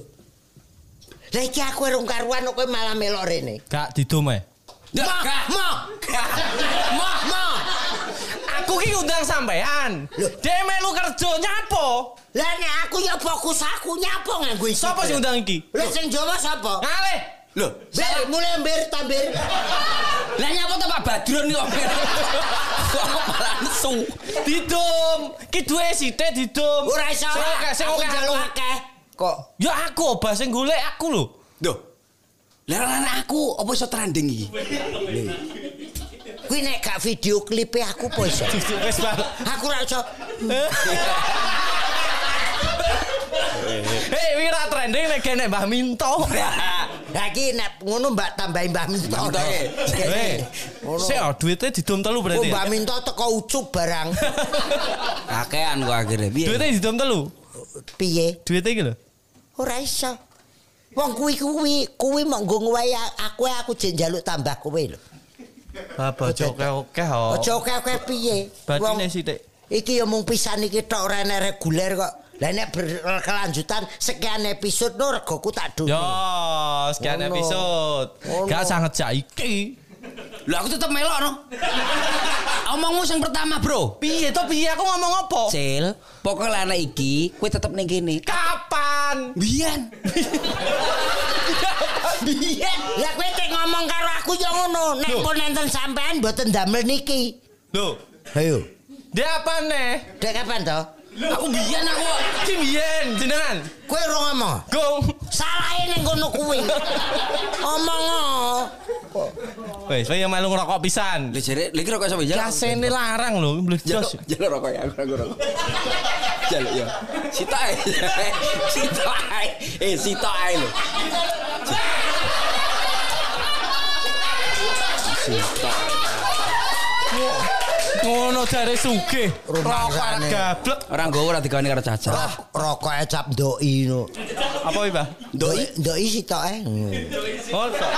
Lah iki aku urung karuan kowe malah melok rene. Gak didum ae. Gak. mah. Mah, mah. Aku ki undang sampean. Loh. Dhewe melu kerja nyapo? Lah nek aku ya fokus aku nyapo nganggo isi. Sapa sing undang iki? Lah sing Jawa sapa? Ngalih. Lho, Ber, mulai ber tambir. lah nyapa to Pak Badrun kok. [LAUGHS] Kok malah nesu. Didum. Ki duwe sithik didum. Ora iso. Sing oke, sing Aku aku. akeh. Kok Ya aku obah sing golek aku lho. Duh. Lah anak aku apa iso trending iki? Kuwi nek gak video klipe aku apa iso? Wis. Aku ora iso. Hei, wira trending nek kene Mbah Minto. [LAUGHS] Lah iki nek ngono Mbak tambahi Mbah Minto. Eh. Sik oh, duitnya didom telu Oh, berarti. Mbak Minto teko ucup barang. [LAUGHS] Kakean kok akhirnya. Piye? Duitnya didom telu. Piye? Duitnya iki lho. Ora iso. Wong kuwi kuwi kuwi mok nggo ngwehi aku aku jek njaluk tambah kowe lho. Bapak Ojo- oke-oke ho. Aja oke-oke piye? Batine sithik. Iki ya mung pisan iki tok ora enek reguler kok. Lah nek berkelanjutan sekian episode no regoku tak dune. Yo, sekian Ngono. episode. Gak sangat saiki. Lah aku tetep melok no. Omongmu yang pertama, Bro. Piye to piye aku ngomong apa? Cil, pokoknya anak iki kowe tetep ning kene. Kapan? Biyen. [LAUGHS] Biyen. [LAUGHS] Lah kowe tek ngomong karo aku ya ngono. Nek pun enten sampean mboten damel niki. Lho, Ayo. dia apa nih? Dek kapan to? Aku biyen aku. Ki biyen jenengan. Kowe ora ngomong. Gong. Salahe ning kono kuwi. Omong kok. Wes, saya malu ngerokok pisan. Lah jare lagi rokok sampe jalan. Kasene larang lho, Jaluk, meledos. jaluk rokok ya, aku rokok. Jaluk ya. Sita ae. Sita ae. Eh, sita ae lho. Sita. Ngono jare sugih. Rumah Rokok sana. gablek. Orang gowo ora digawani karo caca. Rok, rokok ecap ndoi no. Apa iki, Mbah? Ndoi ndoi sitoke. Oh, kok.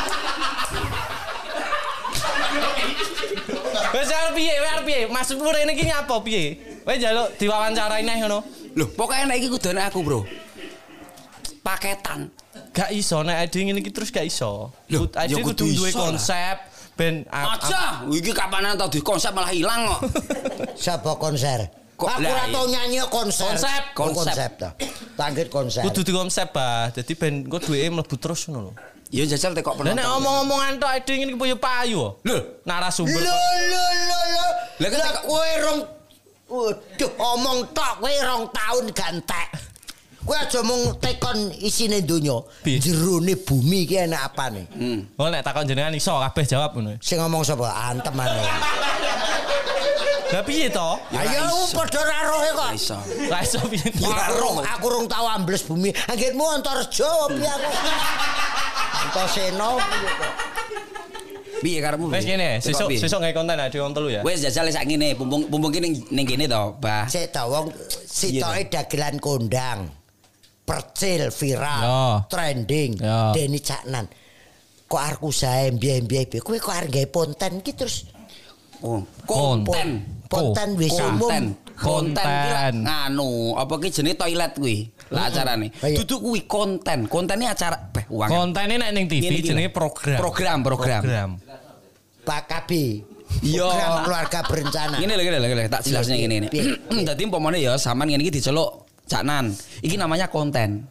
Wes arep piye? Wes arep piye? Maksudmu rene iki nyapa piye? Wes njaluk diwawancarai neh ngono. Loh, pokoknya nek iki kudune aku, Bro. Paketan. Gak iso nek ide ngene iki terus gak iso. Loh, Ide ya kudu duwe konsep ben Aja, iki kapanan tau di konsep malah hilang kok. [LAUGHS] Siapa konser? Kok- aku ora iya. tau nyanyi konser. Konsep. Oh, Konsep. konsep to. Tanggit konser. kudu di konsep bah. Dadi ben engko duweke mlebu terus ngono lho. Ya jajal tekok Lah nek penonton. omong-omongan tok ide ngene iki payu. Lho, Narasumber. Lho lho lho lho. Lah, kowe rong Waduh, omong tok kowe rong taun gantek. Kowe aja mung tekon isine donya. Jerone bumi iki enak apane? Hmm. Oh nek takon jenengan iso kabeh jawab ngono. Sing ngomong sapa? Antem ane. Lah piye to? Ayo padha ra rohe kok. Iso. Lah iso piye? Ora roh, aku rong tau ambles bumi. Anggenmu Antarjo piye aku? Antasena piye kok? Piye karepmu? Wes ngene, Tekok sesuk sesuk gawe konten ade wong telu ya. Wes jajal sak ngene, pumpung pumpung ki ning ning kene to, Bah. Sik ta wong sitoke dagelan kondang. Percil viral, Ya. trending, Ya. Deni Caknan. Kok arek usaha mbiyen-mbiyen? Kowe kok gawe konten ki terus Oh, konten. konten wis umum. Konten. Konten Konten. nganu, apa ki jenenge toilet kuwi. Lah acarane. Ayo. Duduk kuwi konten. Kontennya acara beh uang. Kontene nek ning TV jenenge lho. program. Program, program. Program. Pak KB. Iya. Program keluarga berencana. Ngene lho, ngene lho, ngene lho, tak jelasnya ngene piye? [CLEARS THROAT] Dadi umpamane ya sampean ngene iki diceluk Caknan. Iki namanya konten.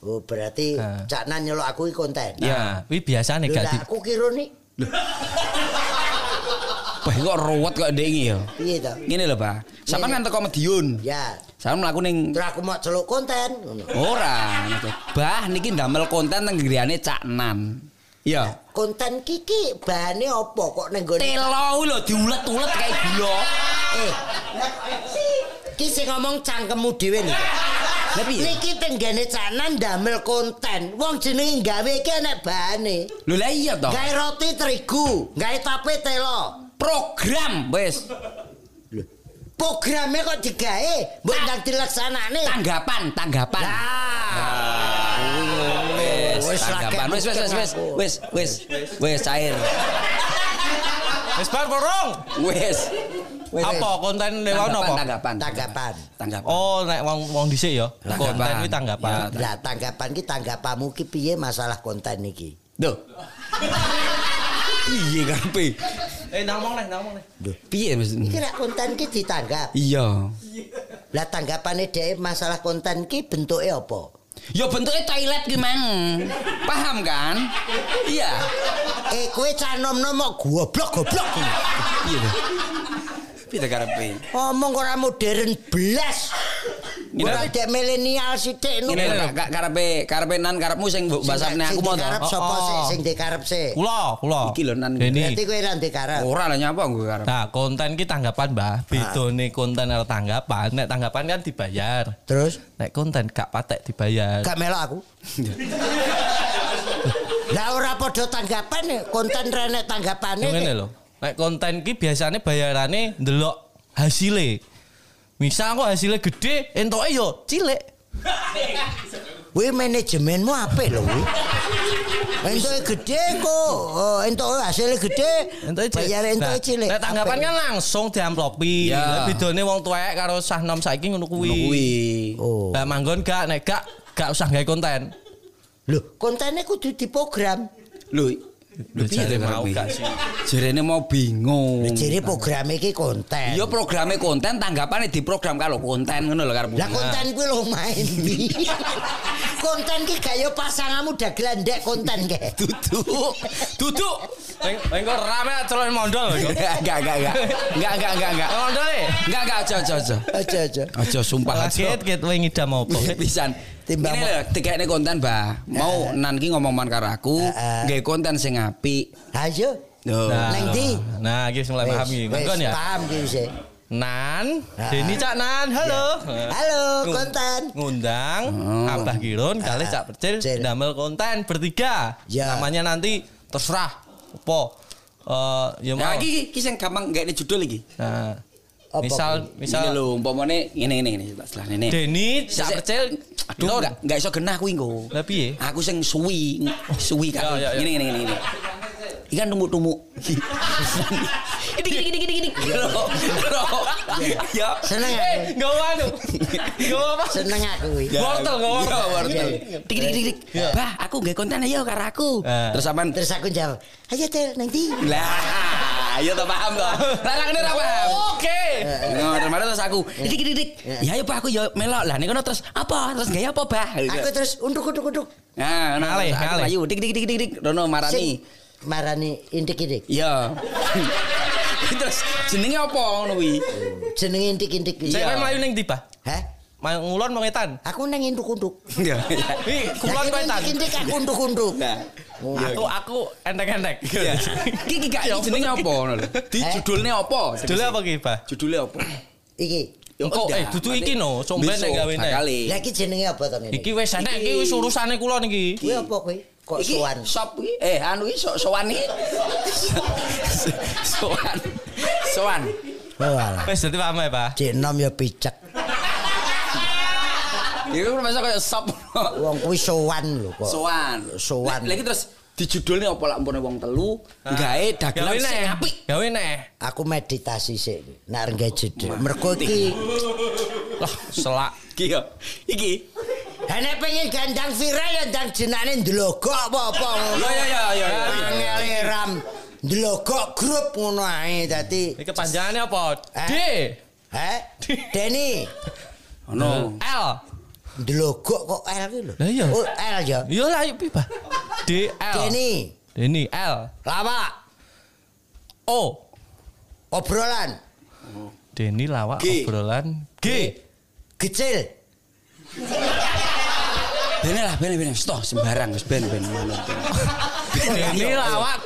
Oh, berarti Ah. Caknan nyeluk aku iki konten. Iya. Nah, kuwi biasane Lho, gak aku kira nih [LAUGHS] Wah, kok ruwet kok ndek iki ya. piye to? Ngene lho, Pak. Sampean kan teko Medion. Ya, Sampeyan mlaku ning terus aku mau celuk konten ngono. Ora, bah niki ndamel konten teng griyane Caknan. Iya. Konten kiki bahane apa kok ning gone Telo lho diulet-ulet kayak gula. Eh. Ki sing ngomong cangkemmu dhewe. Lah piye? Niki tenggene canan ndamel konten. Wong jenenge gawe iki enek bahane. Lho lah iya toh. Gawe roti terigu, gawe tape telo. Program wis. Programnya kok digawe, mbok ndang dilaksanane. Tanggapan, tanggapan. Lah. Wis, Wis, tanggapan. Wis, wis, wis, wis, wis, wis cair. Wis bar borong. Wis. Wis. Apa konten lewat Tanggapan, apa? Tanggapan. Tanggapan. Tanggapan. Oh, nek wong wong dhisik ya. Konten kuwi tanggapan. Ya, Lah tanggapan ki tanggapamu ki piye masalah konten iki? Duh. Iya karepe. Eh, ngomong nih, ngomong nih. Piye Mas? Iki nek konten ki ditanggap. Iya. Lah tanggapane dhek masalah konten ki bentuke apa? Ya bentuknya toilet gimana? Paham kan? Iya. Eh kowe canom-nom kok goblok-goblok ki. Iya. Piye karepe? Ngomong ora modern blas. Ora dek milenial sithik nu. Ini ka- karepe karepe nan karepmu sing mbok basane aku mau to. Karep sapa Oh, sih oh. sing dikarep sih? Kula, kula. Iki lho, Nan. Berarti kowe ra dikarep. Ora lah nyapa gue karep. Nah, konten ki tanggapan, Mbah. Bedone konten karo tanggapan. Nek tanggapan kan dibayar. Terus Nek konten gak patek dibayar. gak melok aku. [LAUGHS] Lah ora padha tanggapan ya, konten renek tanggapane. Ngene lho. Nek konten ki biasanya bayarane ndelok hasile. Misal kok hasilnya gede, entoke yo cilik. Kuwi manajemenmu apik lho kuwi. Entuk gede kok, oh, entuk hasilnya gede, Entoke bayar entuk Nah, cilik. Nek tanggapan kan langsung diamplopi. Ya. Bedone wong tuwek karo sah nom saiki ngono kuwi. Ngono kuwi. Oh. Lah manggon gak nek gak gak usah gawe konten. Lho, kontennya kudu diprogram. Lho, Lho, jare mau gak sih? Jarene mau bingung. Jadi program iki konten. Iya programnya konten tanggapane diprogram kalau konten ngono lho karepmu. Lah konten kuwi lho main [LAUGHS] konten ki gak yo pasanganmu dagelan ndek konten ke. Duduk. Duduk. Engko rame celon mondol. Enggak, [LAUGHS] enggak, enggak, enggak. Enggak, enggak, enggak, enggak. Mondol e. Enggak, enggak, aja, aja, aja. Aja aja. Aja sumpah aja. Kaget ket kowe ngidam apa? Pisan. Timbang Ini lho, tikekne konten, Bah. Mau nan ki ngomong karo aku, Heeh. nggawe konten sing apik. Ayo. Yo. Neng di. Nah, iki wis mulai paham iki. Manggon ya. Paham ki wis. Nan. Deni Cak Nan, halo. Halo, Ngung- konten. Ngundang Oh. Abah Kirun kali Cak Percil Percil. damel konten bertiga. Ya. Namanya nanti terserah apa. Eh ya mau. Nah, iki iki sing gampang nggawe judul iki. Nah, Apa misal Ini misal lho, umpamane ngene ngene ngene setelah ini. Deni Cak Sik, Percil Aduh, enggak enggak iso genah kuwi engko. Lah piye? Aku sing suwi, suwi kan. Ngene ngene ngene ngene. Ikan tumuk-tumuk. Idik idik idik idik idik. Lho, lho. Ya. Seneng Eh, aku. gak anu. Gak apa? Seneng aku kuwi. Wortel, gak wortel. Ya, wortel. Dik dik dik dik. Bah, aku nggawe konten ayo karo aku. Eh. Terus sampean Terus aku jawab, "Ayo Tel, nang di." lah, ayo tak paham toh. Lah lah ngene ra paham. Oke. Nah, terus terus aku, dik dik dik. Ya ayo Pak aku yo melok lah. Kono terus apa? Terus gawe apa, Bah? Aku terus unduk-unduk-unduk. Nah, nah, Ngalih, terus aku ngalih. ayo dik dik dik dik dik. Rono marani. Marani intik-intik. Iya. [LAUGHS] [LAUGHS] Terus jenenge apa ngono kuwi? Jenenge intik-intik. Saya Iya. kan melayu ning ndi, Pak? Hah? Mau ngulon mau ngetan. Aku nang induk-unduk. Iya, iya. Kulon Lah, kowe tan. Intik-intik aku unduk-unduk. Nah, Aku aku entek-entek. iya. [LAUGHS] Iki gak iki jenenge apa ngono lho. Di judulnya apa? Judulnya apa ki, Pak? Judulnya apa? Iki. Ya Engko udah, eh dudu iki no, somben nek besok gawe nek. Lah iki jenenge apa to ngene? Iki wis enek iki wis urusane kula niki. Kuwi apa kuwi? Kok Iki sowan? sop iki eh anu iki so- sowan iki. [LAUGHS] Sowan. Sowan. Oh. Wis dadi paham ya, Pak. Cek nom ya picek. Iku masa kayak sop. Wong kuwi sowan lho kok. Sowan. Sowan. Lagi terus di judulnya apa lah umpamane wong telu gawe dagelan Gawe sing apik. Gawe neh. Aku meditasi sik. Nek nggae jedhe. Mergo iki Lah, selak. Iki ya. Iki. Nek pengen gandang viral ya ndang jenane ndlogok apa-apa ngono. Ya ya ya ya. ya. Angel ram ndlogok grup ngono ae dadi. Iki kepanjangannya apa? Eh? D. Heh? Deni. Ono. L. Ndlogok kok L ki lho. Lah iya. Oh, L ya. Iya lah, Pak? D L. Deni. Deni L. Lawak. O. Obrolan. Deni lawak G. obrolan G. Kecil. Bene lah, bene bene. Stop sembarang wis ben ben manut. Deni lawak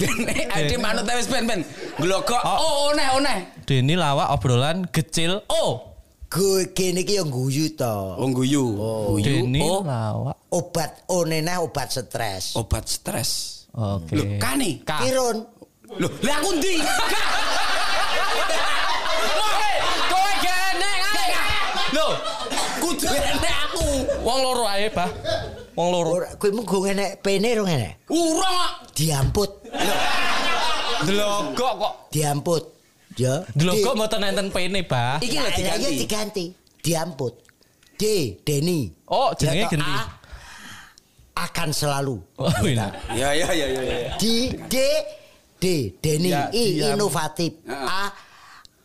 Bene ade manut wis ben ben. Glogok. Oh. Oh, oneh oneh. Deni lawak obrolan kecil O. Gue kene iki yo guyu to. Wong guyu. Guyu. Deni Oh, lawak. Obat oneneh obat stres. obat stres. Oke. Lho, kane. Kirun. Lho, aku ndi? [LAUGHS] ae, Pak. Wong loro. Kowe mung go enek pene rong enek. Urung kok. Diamput. Delogok kok. Diamput. Ya. Delogok mboten enten pene, Pak. Iki lho iya diganti. diganti. Diamput. D. Deni. Oh, jenenge Ya, toh, ganti. A, akan selalu. Oh, iya. Ya ya ya ya ya. Di D D Deni Ya, I inovatif. A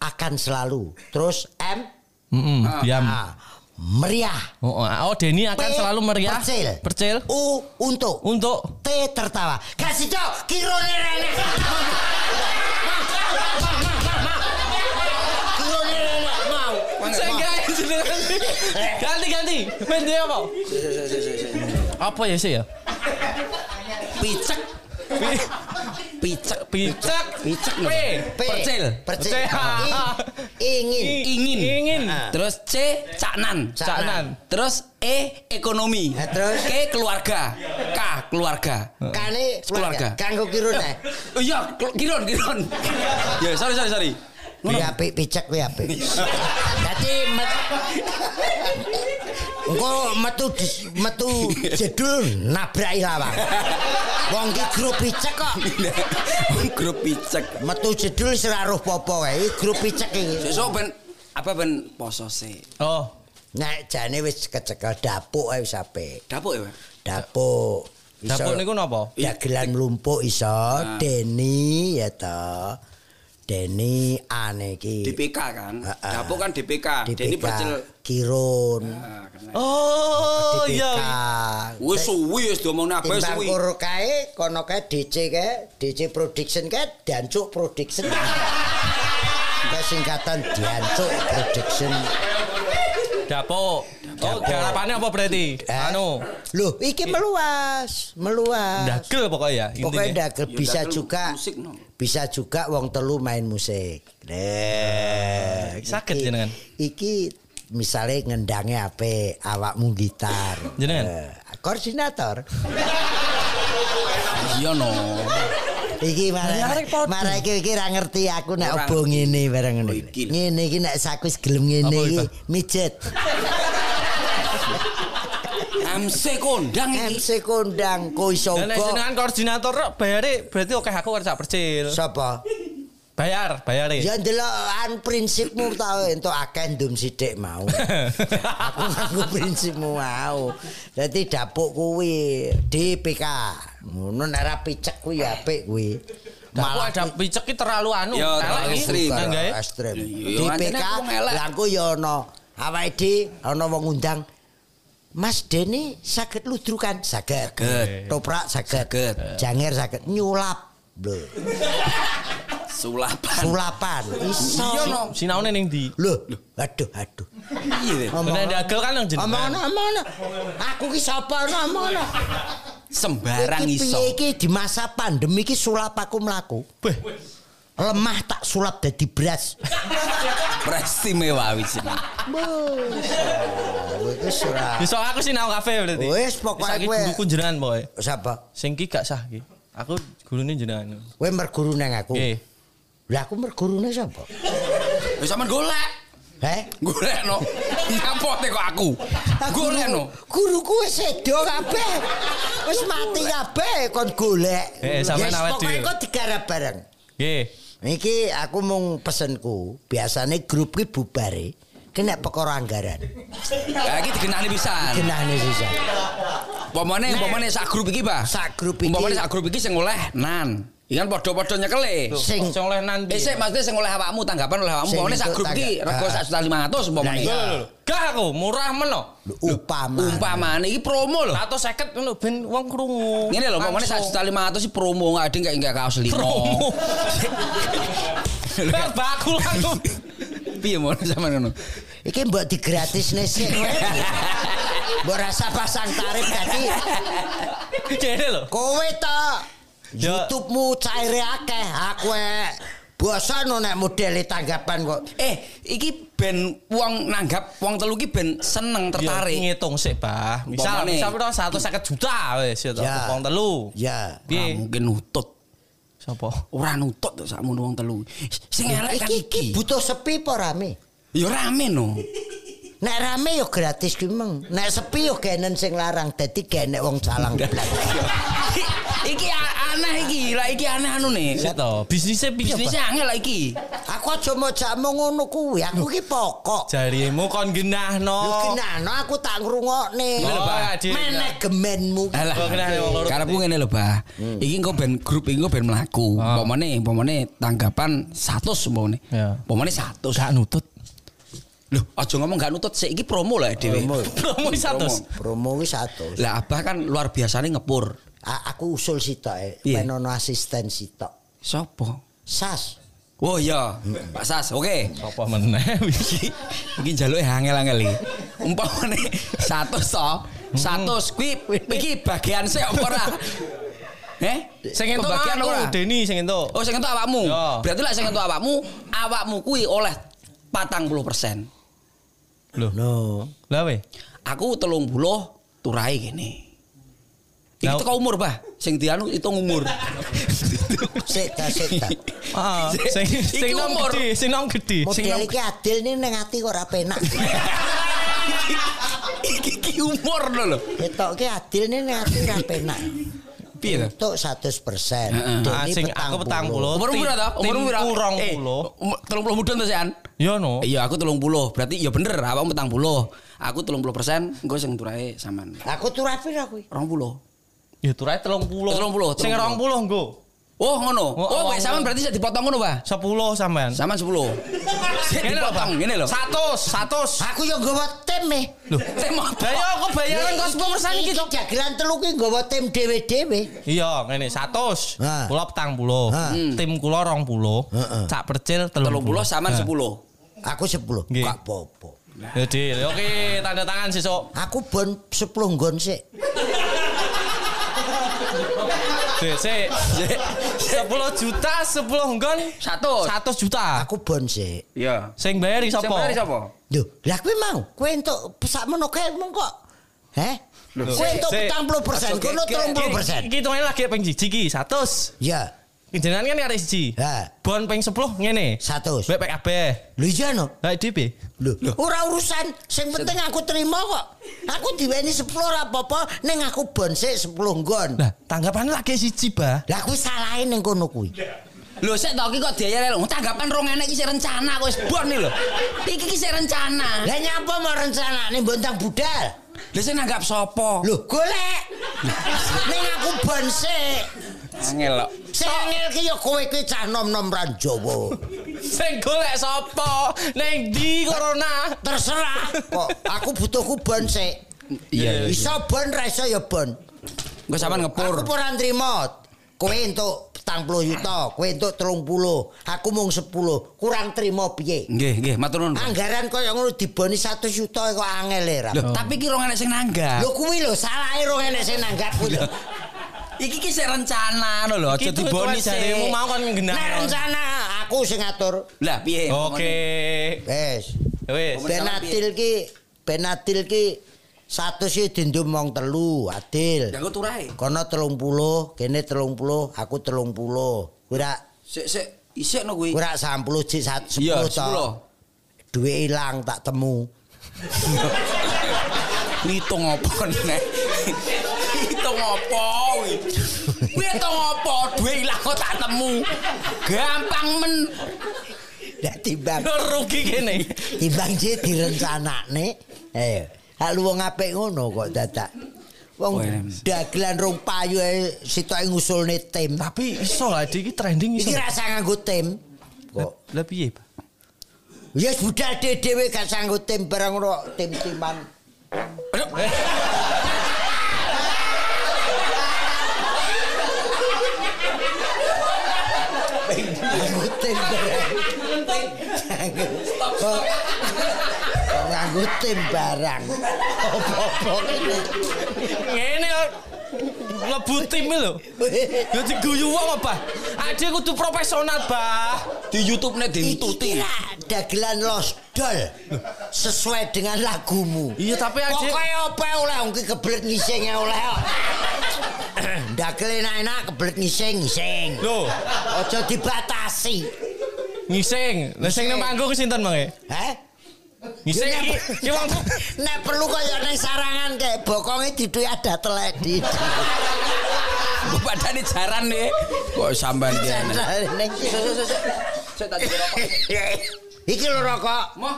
akan selalu. Terus M Heeh, diam. A, meriah. Oh, oh, oh, Deni akan P, selalu meriah. percil. Percil. U untuk Untuk T tertawa. Kasih tau kirone rene. Jenenge nanti. Nanti apa? Apa ya sih ya? Picek. Picek. Picek. Picek. P. P. Percil. Percil. I, ingin. Ingin. Ingin. Terus C caknan. Caknan. Terus E ekonomi. Nah, terus? K keluarga. K keluarga. Kane Keluarga. Kanggo kirune. Oh [LAUGHS] iya, kiron kiron. [LAUGHS] ya, sorry sorry sorry. Kuwi apik picek kuwi apik. [LAUGHS] Dadi Engko metu dis- metu jedul nabrak lawang. Wong ki grup picek kok. Grup picek. Metu jedul roh popo wae. Grup picek iki. Sesuk ben apa ben poso sih. Oh. Nek jane wis kecekel dapuk ae wis apik. Dapuk ya, Pak? Dapuk. Dapur niku napa? dagelan mlumpuk iso Deni ya to. Deni ane iki. DPK kan. Ah, ah. Dapuk kan DPK. Deni DPK, percil. Kirun. Ah, kena. Oh, DPK. iya. Wis suwi wis diomongno apa Timbang suwi. kur kae kono kae DC kae DC Production kae Dancuk Production. Kae singkatan Dancuk Production. Dapuk. Oh, garapannya apa berarti? Eh? Anu, Loh, iki meluas, meluas. dagel pokoknya ya. Pokoknya dagel Ya, bisa dagel juga musik, no. Bisa juga wong telu main musik. Nah, Sakit iki- jenengan? Iki misalnya ngendange ape awakmu gitar. Jenengan? Eh, koordinator. [LAUGHS] Iya no. Iki marah marah iki iki ra ngerti aku nek Ora obo ngene bareng ngene. iki. Ngene iki nek saku wis gelem ngene Apa, iki mijet. MC kondang iki. MC kondang ko iso Lah nek jenengan koordinator bayare berarti oke aku ora percil. Sapa? Bayar, bayare. Ya ndelokan prinsipmu tau entuk akeh ndum sithik mau. [LAUGHS] Aku nganggo prinsipmu mau. Dadi dapuk kuwi DPK. Ngono nek ra picek kuwi ya apik kuwi. Malah ada picek ki terlalu anu. Ya, terlalu iki. ekstrim. Ekstrem. Iya, DPK aku lah aku ya ana awake dhewe ana wong undang Mas Deni saged ludrukan saged. Saged. Toprak saged. Saged. Janger saged nyulap. Lho, Sulapan. sulapan iso. Iya no. Sinaune ning ndi? Lho, aduh aduh. Iya. Nek dagel kan yang jenengan. Omongono, omongono. Aku ki sapa no omongono. Sembarang iso. piye iki di masa pandemi ki sulap aku mlaku. Beh, Lemah tak sulap dadi beras. Istimewa wis ini. Wis ora. Besok aku sinau kafe berarti. Wis, Saiki kowe- guruku jenengan pokoke. Sapa? Sing ki gak sah ki. Aku gurune jenengan. Kowe merguru nang aku. Nggih. Lah aku mergurune sapa? Wis sampean golek. Heh? Golek no. Ngapote kok aku. Golek no. Guruku wis sedo kabeh. Wis mati kabeh kon golek. Eh, sampean awet Pokoke dhewe. kok digarap bareng. Nggih. Iki aku mung pesenku, biasane grup ki bubare kena perkara anggaran. Lah iki digenani pisan. Genahne sisa. Umpamane umpamane sak grup iki, Pak. Sak grup iki Umpamane sak grup iki sing oleh nan. Iki kan padha-padha nyekele. Sing- sing oleh nanti. Eh sik maksudnya sing oleh awakmu tanggapan oleh awakmu. Umpamane sak grup iki rego Ah. sak juta lima ratus umpamane. Lah, iya. Gak aku murah meno. upama. Umpamane iki promo lho. Atau seket ngono ben wong krungu. Ngene lho, lima ratus iki promo nggak ada nggak nggak kaos limo. promo. [LAUGHS] Lah bakul aku. [LAUGHS] Piye mau [LAUGHS] sama ngono? Iki mbok digratisne sik kowe. Mbok rasa pasang tarif dadi Kene lho. kowe to. Ya. YouTube-mu caire akeh, aku e bosan no nek modele tanggapan kok. Eh, iki ben wong nanggap wong telu iki ben seneng tertarik. Ya, ngitung sik, Bah. Misal misal piro 150 juta wis ya Ya. wong telu. Ya. Piye? mungkin nutut. Sapa? Ora nutut tuh sakmono wong telu. Sing elek kan Iki, butuh sepi apa rame? Ya rame no. Nek rame yo gratis ki meng. Nek sepi yo genen sing larang. Dadi genek wong calang blas. [LAUGHS] iki aneh iki, lah iki aneh anu nih. Sik to, bisnisnya piye, Bisnisnya angel lah iki. Aku aja mau ngono kuwi. Aku ki pokok. Jarimu kon genahno. Yo kenano aku tak ngrungokne. Manajemenmu. Alah, karepku ngene lho, Bah. Iki engko ben grup iki engko ben mlaku. Ah. Umpamane umpamane tanggapan 100 umpamane. Ya. Umpamane 100. Gak nutut. Loh, aja ngomong gak nutut sik iki promo lah dhewe. [LAUGHS] Promo. Promo 100. Promo ki 100. Lah Abah kan luar biasane ngepur. Aku usul sitok e, Piye? penono asisten sitok. Sopo? Sas. Oh iya, Pak Sas, oke. Apa meneh [LAUGHS] iki? Iki njaluke angel-angel iki. Umpamane 100 to, 100 kuwi iki bagian sik apa ora? Eh? Sing entuk Pembagian aku, ora? Deni sing entuk. Oh, sing entuk awakmu. Ya. Berarti lek sing entuk awakmu, awakmu kuwi oleh 40%. Loh. No. Lah we. Aku 30 turai kene. Iki Lah- teko umur, Bah. Sing dianu hitung umur. Sik [LAUGHS] ta sik ta. Sing sing nom umur. gede, sing nom gede. Sing Model nom iki adil nih ning ati kok ora penak. iki umur lho. Ketok ki adil nih ning ati ora penak. Piye to? Untuk 100%. Heeh. Ah, sing aku petang puluh. Umur pira to? Umur pira? Timku rong Eh, puluh. umur 30 mudun to, Sian? Yo no. Iya, aku 30. Berarti ya bener, awakmu 40. Aku 30%, engko sing turahe sampean. Aku tuh rapi ra kuwi. 20. Ya turai 30. 30, Sing 30. 20 nggo. Oh, ngono. Oh, Oh, oh, sampean berarti bisa dipotong ngono, Pak? 10 sampean. Sampean 10. [LAUGHS] Sik lho, dipotong, ngene lho. 100, 100. Aku yo nggawa tim e. Loh, Sik mau. Lah yo aku bayaran kok 10% iki. Iki jagelan telu ki nggawa tim dhewe-dhewe. Iya, ngene 100. Ha. Kula petang puluh. Ha. Tim kula rong puluh. Heeh. Cak percil 30 30. sampean 10. Aku 10. Nggih. Gak apa-apa. Jadi, oke, tanda tangan sesuk. Aku bon 10 nggon sik. [LAUGHS] Sik. 10 juta, 10 nggon 100. 100 juta. Aku bon sik. Iya. Sing bayari Sing sapa? bayar sapa? Lho, lah kowe mau, kowe entuk sakmono kae mong kok. Heh? Kowe entuk sik. 40%, kono 30%. Iki hitungane lagi ping 1 iki 100. Ya, Jenengan kan arek siji. Ha. Bon ping 10 ngene. 100. Mbek PKB. Lho iya no. Lah DP. Lho, ora urusan, sing penting aku terima kok. Aku diweni 10 ora apa-apa, ning aku bon sik 10 nggon. Lah, tanggapan lagi siji, Bah. Lah kuwi salahe ning kono kuwi. Lho sik to iki kok diayar lho. Tanggapan rong enek iki sik rencana kok wis bon iki lho. Iki ki sik rencana. Lah nyapa mau rencanane bontang budal? Lha sing nanggap sapa? Lho, golek. Ning aku bon sik. Angel kok. Sing angel ki ya kowe ki cah nom-nom ra Jawa. Sing golek sapa? Ning di corona. Terserah. Kok aku butuhku bon sik. Iya. Iso bon ra iso ya bon. Engko sampean Aku ngepur. ora nrimo. Kowe entuk 40 juta, kowe entuk 30. Aku mung 10. Kurang trimo piye? Nggih, nggih, matur nuwun. Anggaran koyo ngono diboni 100 juta kok angel e. Lho, tapi ki rong enek sing nanggap. Lho kuwi lho salahe rong enek sing nanggap kuwi. Iki ki rencana lho lho, aja diboni jaremu mau kan Nek ngendang. rencana aku sing ngatur. Lah piye? Oke. Wes. Wis. Benatil ki Benatil ki satu sih dindum mong telu adil. Ya aku turahe. Kono telung puluh, kene telung puluh, aku telung puluh. Kira Sik sik isik no kuwi. kira sampuluh cik sat Iya, sepuluh 10. toh. Duit hilang tak temu. [LAUGHS] Ngitung apa nek? Ngitung apa kuwi? Kuwi ngitung apa? Duwe ilang kok tak temu. Gampang men. Nek timbang Rugi kene. timbang cik direncanakne. Eh, hak lu wong apik ngono kok dadak. Wong dagelan rong payu ae sitoke ngusulne tim. Tapi iso lah iki trending iso. Iki rasa nganggo tim. Kok Lah piye, Pak? Ya budal dhewe gak sanggo tim barang ora tim-timan. Tim barang. Kok kok nganggo tim barang. Apa-apa. Ngene kok mlebu tim lho. Yo diguyu wong apa? Ade kudu profesional, Bah. Di YouTube nek Iki dituti. dagelan los dol sesuai dengan lagumu. Iya, tapi Ade Pokoknya apa oleh wong kebelet ngising oleh. kok. Dagel enak-enak kebelet ngising ngising. Lho, Aja dibatasi. ngising. Lah sing nang panggung sinten mange? Heh? Ngising Ya, iki iki wong Nek perlu kaya ning sarangan kayak bokonge diduwi ada telek di. Mbok padane jaran nih. Kok sampean ki enek. Ning Sik tak rokok. Iki lho rokok. Moh.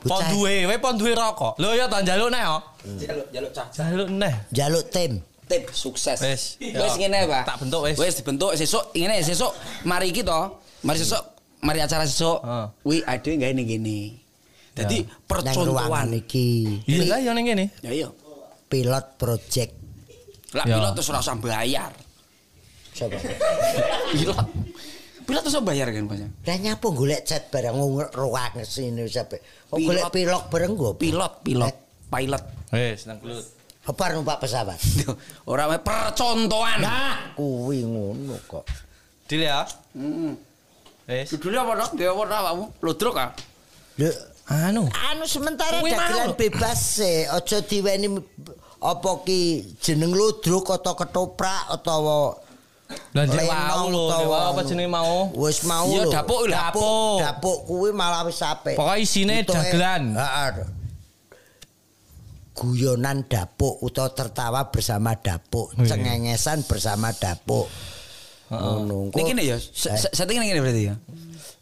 pon duwe, we pon duwe rokok. Lho ya tak njaluk neh, kok. Jaluk jaluk cah. Jaluk neh. Jaluk tim. Tip sukses. Wis. Wis ngene, Pak. Tak bentuk, wis. Wis dibentuk sesuk ngene sesuk mari iki to. Mari sesuk mari acara sesuk. Heeh. Wi ade gawe ning kene. Dadi ruangan percontohan. iki. Iya lah yo ning kene. Ya iya. Pilot project. Lah Ya. pilot terus ora usah bayar. Coba. [LAUGHS] Pilot. Pilot iso bayar kan Mas. Lah nyapa golek cat barang ruang sini sampe. Golek pilot bareng nggo? Pilot, pilot, pilot. Wes nang gelut. Apa numpak pesawat? Ora wae percontohan. Nah, kuwi ngono kok. Deal ya. Heeh. Wes. Judulnya apa dok? Dia apa awakmu? Ludruk ah. Lho, Anu. anu sementara Kuwi dagelan mau. bebas sih. Aja diweni apa ki jeneng ludruk atau ketoprak atau Lah jek wau lho, apa jenenge mau? Wis mau Iya, lho. dapuk lho. Dapuk. Dapuk kuwi malah wis apik. Pokoknya isine dagelan. Heeh. Guyonan dapuk utawa tertawa bersama dapuk, cengengesan bersama dapuk. Ngono. Ini gini ya, se- se- setting ini gini berarti ya.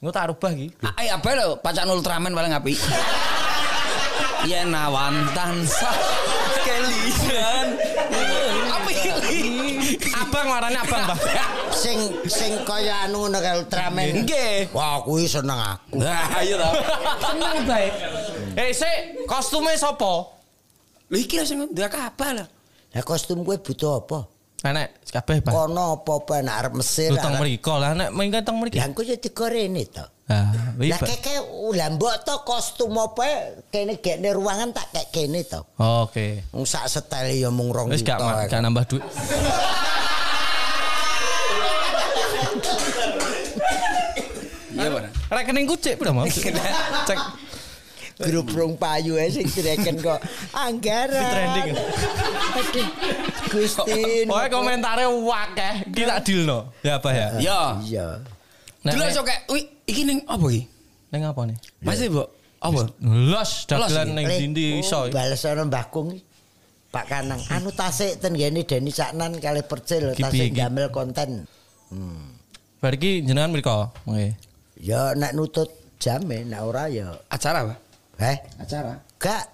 Engko tak rubah iki. Ah, eh, apa lo pacan Ultraman paling api. [LAUGHS] Ya nawan tansa kelian. Apa? Abang warnanya abang, Mbah. Sing sing kaya anu ngono Ultraman. Nggih. Wah, kuwi seneng aku. Nah, iya toh. Seneng baik. Eh, sik, kostume sapa? Lho iki lah sing ndak apa lah. Lah kostum kowe butuh apa? Enek kabeh, Pak. Kono apa-apa nek arep Mesir. Lu teng mriko lah, nek mengko teng mriki. Lah engko ya dikorene to. Ah, wih, Lah Pak. keke lah mbok to kostum apa kene gekne ruangan tak kek kene to. Oke. Wong sak setel ya mung rong Wis gak gak nambah duit. Iya, Pak. Rekeningku cek pira mau? Cek grup rong payu ae sing direken kok anggaran. Di trending. Aduh, Gusti. Komentarnya wakeh, kita dealno. Ya apa ya? Ya. Iya. Nek- Dulu sok wih, iki ning apa iki? Ning apa nih? Masih, Bu? Apa? Los dagelan ning dindi iso. Bales ana Mbah Kung. Pak Kanang, anu tasik ten gene Deni Saknan kali percil Ki tasik Ki? gamel konten. Bar iki jenengan mriko. Nggih. Ya nek nutut jame nek ora ya. Acara, Pak? Eh, Acara. gak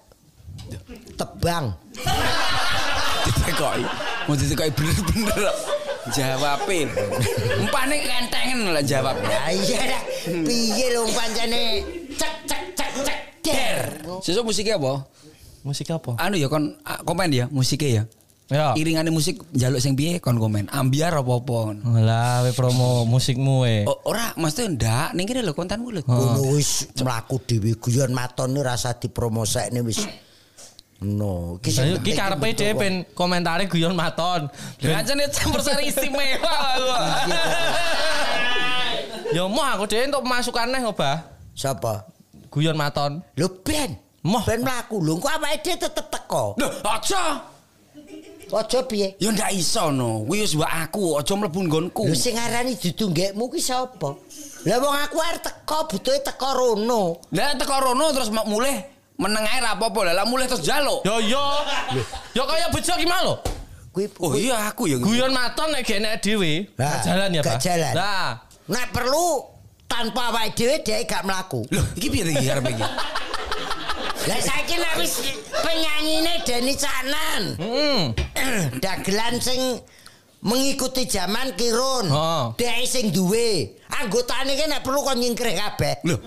tebang. Ditekoki. Mau ditekoki bener-bener. Jawabin. Umpane kentengen lah jawab. Ya iya dah. Piye lho pancene cek cek cek cek der. Sesuk musiknya apa? Musik apa? Anu ya kon komen ya musiknya ya. Ya. Iringane musik njaluk sing piye kon komen. Ambiar apa-apa. Lah, we promo musikmu we. Oh, ora, mesti ndak ning kene lho kontenmu lho. Ngono wis mlaku dhewe guyon matone rasa dipromosekne wis. No, Iki penting karepe dhewe ben komentare guyon maton. Jane campur sari istimewa aku. Ya mau aku dhewe untuk pemasukan neh obah. Sapa? Guyon maton. Lho Ben. Moh. Ben mlaku. Lho kok awake dhewe tetep teko. Loh, aja. Aja piye? Ya ndak iso no. Kuwi wis mbak aku, aja mlebu nggonku. Lho sing arani ditunggekmu ki sapa? Lah wong aku arep teko, butuhe teko rono. Lah teko rono terus mau mulih meneng ae ra apa-apa. Lah mulih terus njaluk. Yo yo. Yo kaya bejo ki mau lho. Kuwi Oh iya aku ya. Guyon maton nek gak nek dhewe. Gak jalan ya, Pak. jalan. Lah, nek perlu tanpa awake dhewe dhek gak mlaku. Loh, iki piye iki arep iki? [LAUGHS] Lah saiki nek wis penyanyine Deni Caknan. hmm. [CLEARS THROAT] Dagelan sing mengikuti zaman kirun. Oh. Dhek sing duwe. Anggotane ki nek perlu kon nyingkrih kabeh. Loh,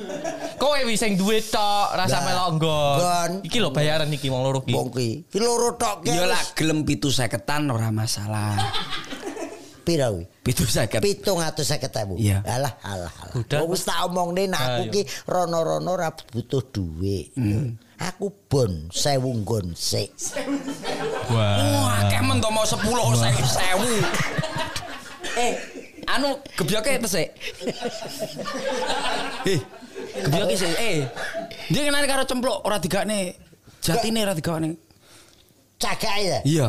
Kowe wis sing duwe tok, rasa melok nggon. Iki lho bayaran iki wong loro ki. Wong ki. Ki loro tok ki. ya lah gelem pitu seketan ora masalah. [LAUGHS] Pira kuwi? Pitu seket. pitung atus seket ewu. Iya. Alah, alah, alah. Wis tak omongne nek aku ki rono-rono ora butuh duit. Aku bon sewu nggon sik. Wah. Akeh men to mau 10 sewu. Eh, anu gebyoke tesik. Eh, gebyoke sih. Eh, dia kenal karo cempluk ora digakne. Jatine ora digakne. Cagake ya. Iya.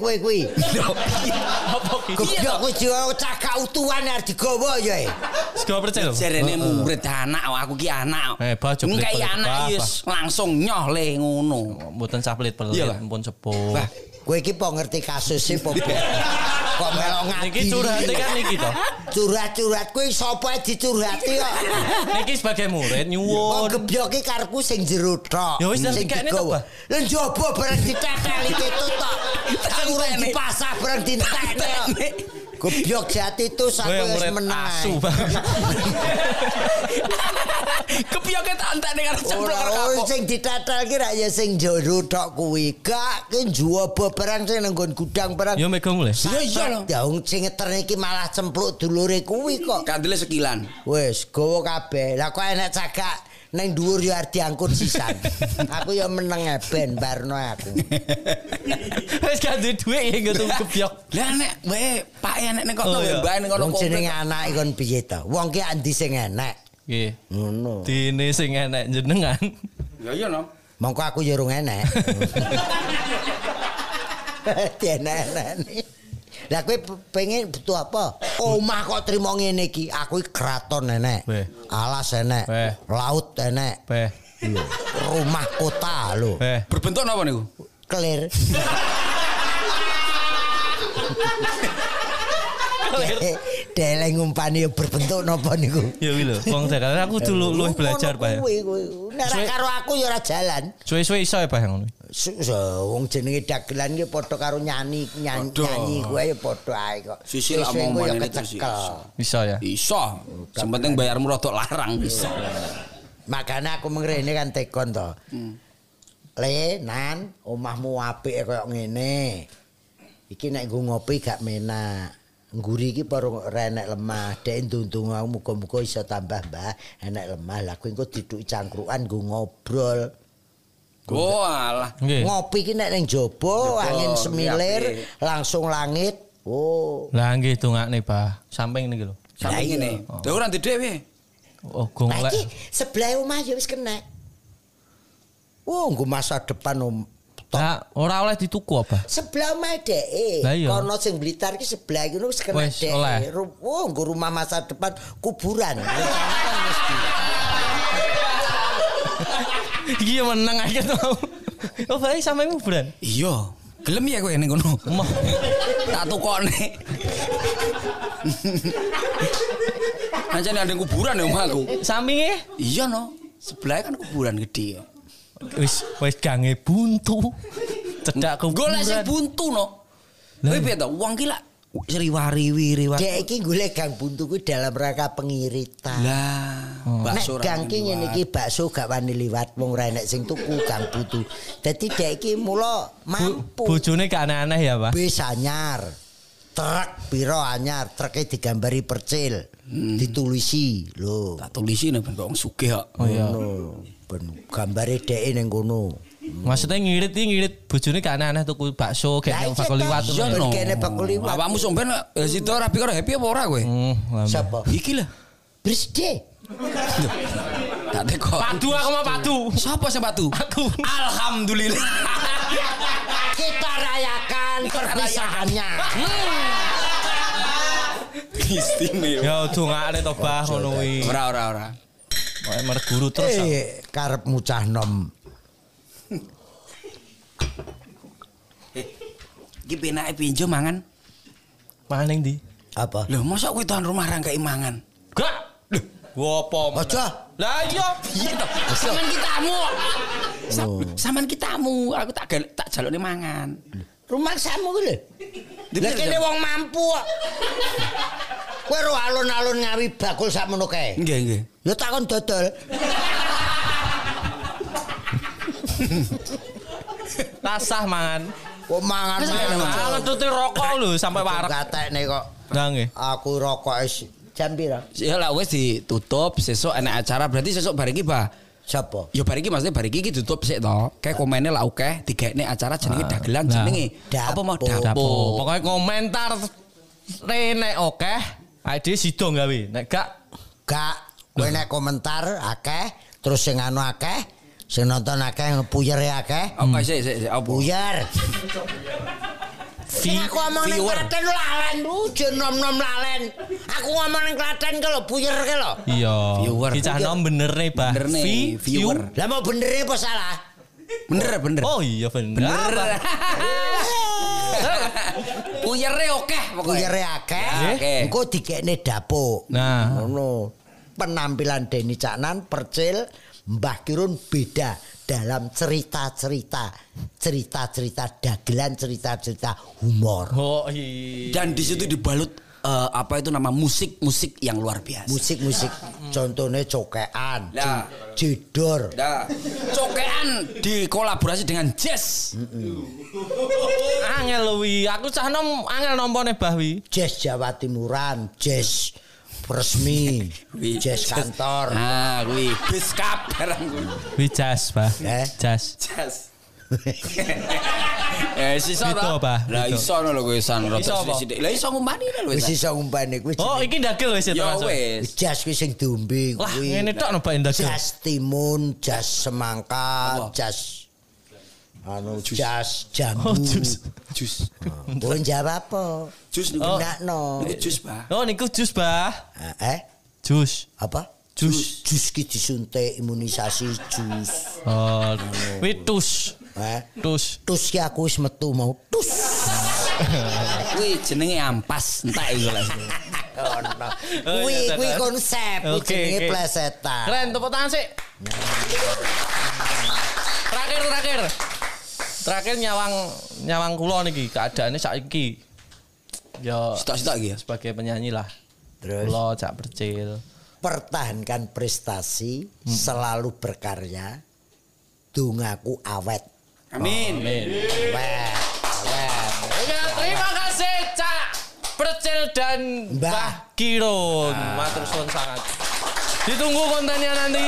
Kowe kuwi. [LAUGHS] Apa ki? Kebyok kowe jiwa cagak utuhan arep digawa ya. Sego percil. Jarene murid anak aku ki anak. Eh, baju Ngkai pelit-pelit. anak Bah, wis langsung nyoh le ngono. Mboten saplit pelit, Iya, Pak. pun sepuh. Kowe iki po ngerti kasusnya po. [LAUGHS] Kok melok ngadi. Niki curhate kan niki to. Curhat-curhat kuwi sapa ae dicurhati kok. [LAUGHS] Niki sebagai murid Oh, nyuwun. gebyoke karepku sing jero tok. Ya wis, digawa. tok, Pak. Lah njaba bareng ditetel iki tok. [LAUGHS] Aku ora dipasah bareng ditetekne. Gebyok jati itu sampai yang wis meneng. asu. [LAUGHS] Kepiyake tak entek ning cemplok Ora karo oh, kapok. sing ditatal ki ra ya sing jero tok kuwi. Gak ki njuwaba barang sing nang gudang barang. Yo megang mulai. Iya iya lho. Ya wong sing ngeterne iki malah cempluk dulure kuwi kok. Kandile sekilan. Wis gowo kabeh. Lah kok enek cagak nang dhuwur ya arep diangkut sisan. aku ya meneng ben barno aku. Wes gak duwe duit ya gitu kebyok. Lah nek wae Pak enek ning kono Oh, iya. mbah ning kono Wong jenenge anak kon piye to? Wong ki andi sing enek. Nggih. Ngono. Dene sing enek jenengan. Ya iya no. Mongko aku ya urung enek. [LAUGHS] Dienek-enek. Lah kowe pe- pengen butuh apa? Omah kok trimo ngene iki. Aku kraton enek. Weh. Alas enek. Laut enek. Beh. Lho, Rumah kota lho. Berbentuk napa niku? Clear. Deleng ngumpani ya berbentuk napa niku? Ya wi lho, wong sekarang aku dulu luwih belajar, Pak. Kuwi, kuwi. Nek karo aku ya ora jalan. Suwe-suwe iso ya, Pak yang ngono. Su- wong jenenge dagelan ki padha karo nyanyi nyanyi, Padha. nyanyi kuwi ya padha ae kok. Sisil Suwe-suwe omong kuwi ya ini terus kecekel. iso. Iso ya. Iso. Sing penting bayarmu rodok larang bisa. Makanya aku mengrene kan tekon to. Hmm. Le, Nan, omahmu apik koyo ngene. Iki nek nggo ngopi gak menak. Ngguri iki baru renek lemah. Dek ndundung aku muga-muga iso tambah mbah enek lemah. Lah kuwi engko diduki cangkrukan nggo ngobrol. Oh alah. Nggih. Ngopi ki nek ning jaba angin semilir langsung langit. Oh. Lah nggih dongakne, Pak. Samping niki lho. Sampe iya. ngene. Lha ora di dhewe. Oh, gong Lah iki lek. sebelah omah ya wis kena. Oh, nggo masa depan om. Lah ora oleh dituku apa? Sebelah omah dhek. Iya. Kono sing Blitar ki sebelah iki wis kena dhek. Oh, nggo rumah masa depan kuburan. [LAUGHS] Yang menang aja tau. Oh, baik sampe kuburan. Iya. Gelem ya kowe ning kono. Emah. Tak tukokne. Anjane ada kuburan ya omahku. Sampinge Iya no. Sebelah kan kuburan gede. wis wis gange buntu. Cedak kuburan. Golek sing buntu no. Kowe piye to? Wong ki lak riwari riwari. Dhek iki golek gang buntu kuwi dalam rangka pengiritan. Lah, Nek bakso gang ki ngene iki bakso gak wani liwat wong ora enek sing tuku gang buntu. Dadi dhek iki mula mampu. Bojone gak aneh-aneh ya, Pak. bis anyar truk piro anyar truknya digambari percil ditulisi lho Tak tulisi ben kok sugih kok. Oh iya. ben gambare dhek ning kono Maksudnya ngirit iki ngirit bojone gak aneh-aneh tuku bakso kayak iya bakal toh. liwat. Iya no. Kene bakul liwat. Awakmu somben eh, situ rapi karo happy apa ora kowe? Hmm, sapa Iki lah. Brisde Tak teko. Padu aku mau padu. Siapa sing patu? Aku. Alhamdulillah. kita rayakan perpisahannya Istimewa. Ya dongakne to bah ngono kuwi. Ora ora ora. Kok merek guru terus. eh karep mucah nom Iki penake pinjo mangan. Mangan ning ndi? apa Loh, masa kuwi tuan rumah ra kei mangan? Gak. Loh, Wopo? Aja. Lah iya. Iya toh. Saman kitamu. Sa- Saman kitamu, aku tak gal- tak jalukne mangan. rumah samu kuwi lho Lah mana, kene wong mampu kok. Kowe ro alun-alun ngawi bakul sakmono kae. Nggih, nggih. Ya takon dodol. [LAUGHS] Tasah mangan. Kok mangan mangan. Tuti rokok lho sampai warak. Gatekne kok. Lah nggih. Aku rokok is jam pira? Ya lah wis ditutup, sesuk enak acara berarti sesuk bar iki, Pak. Sapa? Ya bar iki maksudnya bar iki iki ditutup sik to. Kayak komennya lah oke, digekne acara jenenge dagelan Nah. jenenge Dapo. apa mau Dapo. dapo. Pokoknya komentar rene oke. Ade sido gawe. Nek gak Gak. Kowe nek komentar akeh, terus sing anu akeh, sing nonton akeh puyere akeh. Apa sih sik sik? Puyer. Sing aku ngomong ning. Klaten lalen lu, jen nom-nom lalen. Aku ngomong ning Klaten ke lho, puyer ke lho. iya. Viewer. Ki cah nom bener nih, Bah. Bener nih, Vi- viewer. view. Lah mau bener apa salah? Bener bener. Oh iya bener. bener. [LAUGHS] Puyere oke pokoknya. Puyere akeh, Oke. engko dikekne dapuk. Nah. Ngono. Penampilan Deni Caknan Percil Mbah Kirun beda dalam cerita-cerita, cerita-cerita dagelan, cerita-cerita humor. Oh iya. Dan di situ dibalut eh, apa itu nama musik-musik yang luar biasa. Musik-musik contohnya cokean, Nah. jedor. Nah, cokean dikolaborasi dengan jazz. Angel wi, aku cah nom angel nompone bahwi. jazz Jawa Timuran, jazz resmi, [LAUGHS] jazz kantor. Ah, kuwi biskap barang kuwi. Bah. Eh? Jazz. Jazz. [LAUGHS] eh Itu ta? apa? Lah iso ngono lho kowe san sithik. Lah iso ngumpani lho Wis wis. iso ngumpani kuwi. Oh, iki ndagel wis Ya langsung. wis. jazz kuwi sing diombe Lah, kuwi. ngene tok nobain ndagel. Jazz timun, jazz semangka, jazz anu jazz jambu. Oh, jus. Jus. [LAUGHS] Boleh jawab apa? Jus niku. Oh. Ndakno. Niku jus, Pak. Oh, niku jus, Bah. Eh? Jus. Apa? Jus. Jus ki disuntik imunisasi jus. Oh, wi tus. Eh? Tus. Tus ki aku wis metu mau tus. [LAUGHS] Kuwi jenenge ampas, entek iku lah. [LAUGHS] Ono. Oh, Kuwi iya, kuwi Tata. konsep, kuwi Oke, jenenge plesetan. Keren, tepuk tangan sih. Terakhir, terakhir. Terakhir nyawang nyawang kula niki keadaannya saiki. Ya Sitok-sitok iki ya. sebagai penyanyi lah. Terus Kula cak percil. pertahankan prestasi, selalu berkarya. Dungaku awet. Amin. Awet. Awet. Ya, terima kasih Cak Percil dan Mbah. Mbah Kirun. Matur suwun sangat. Ditunggu kontennya nanti.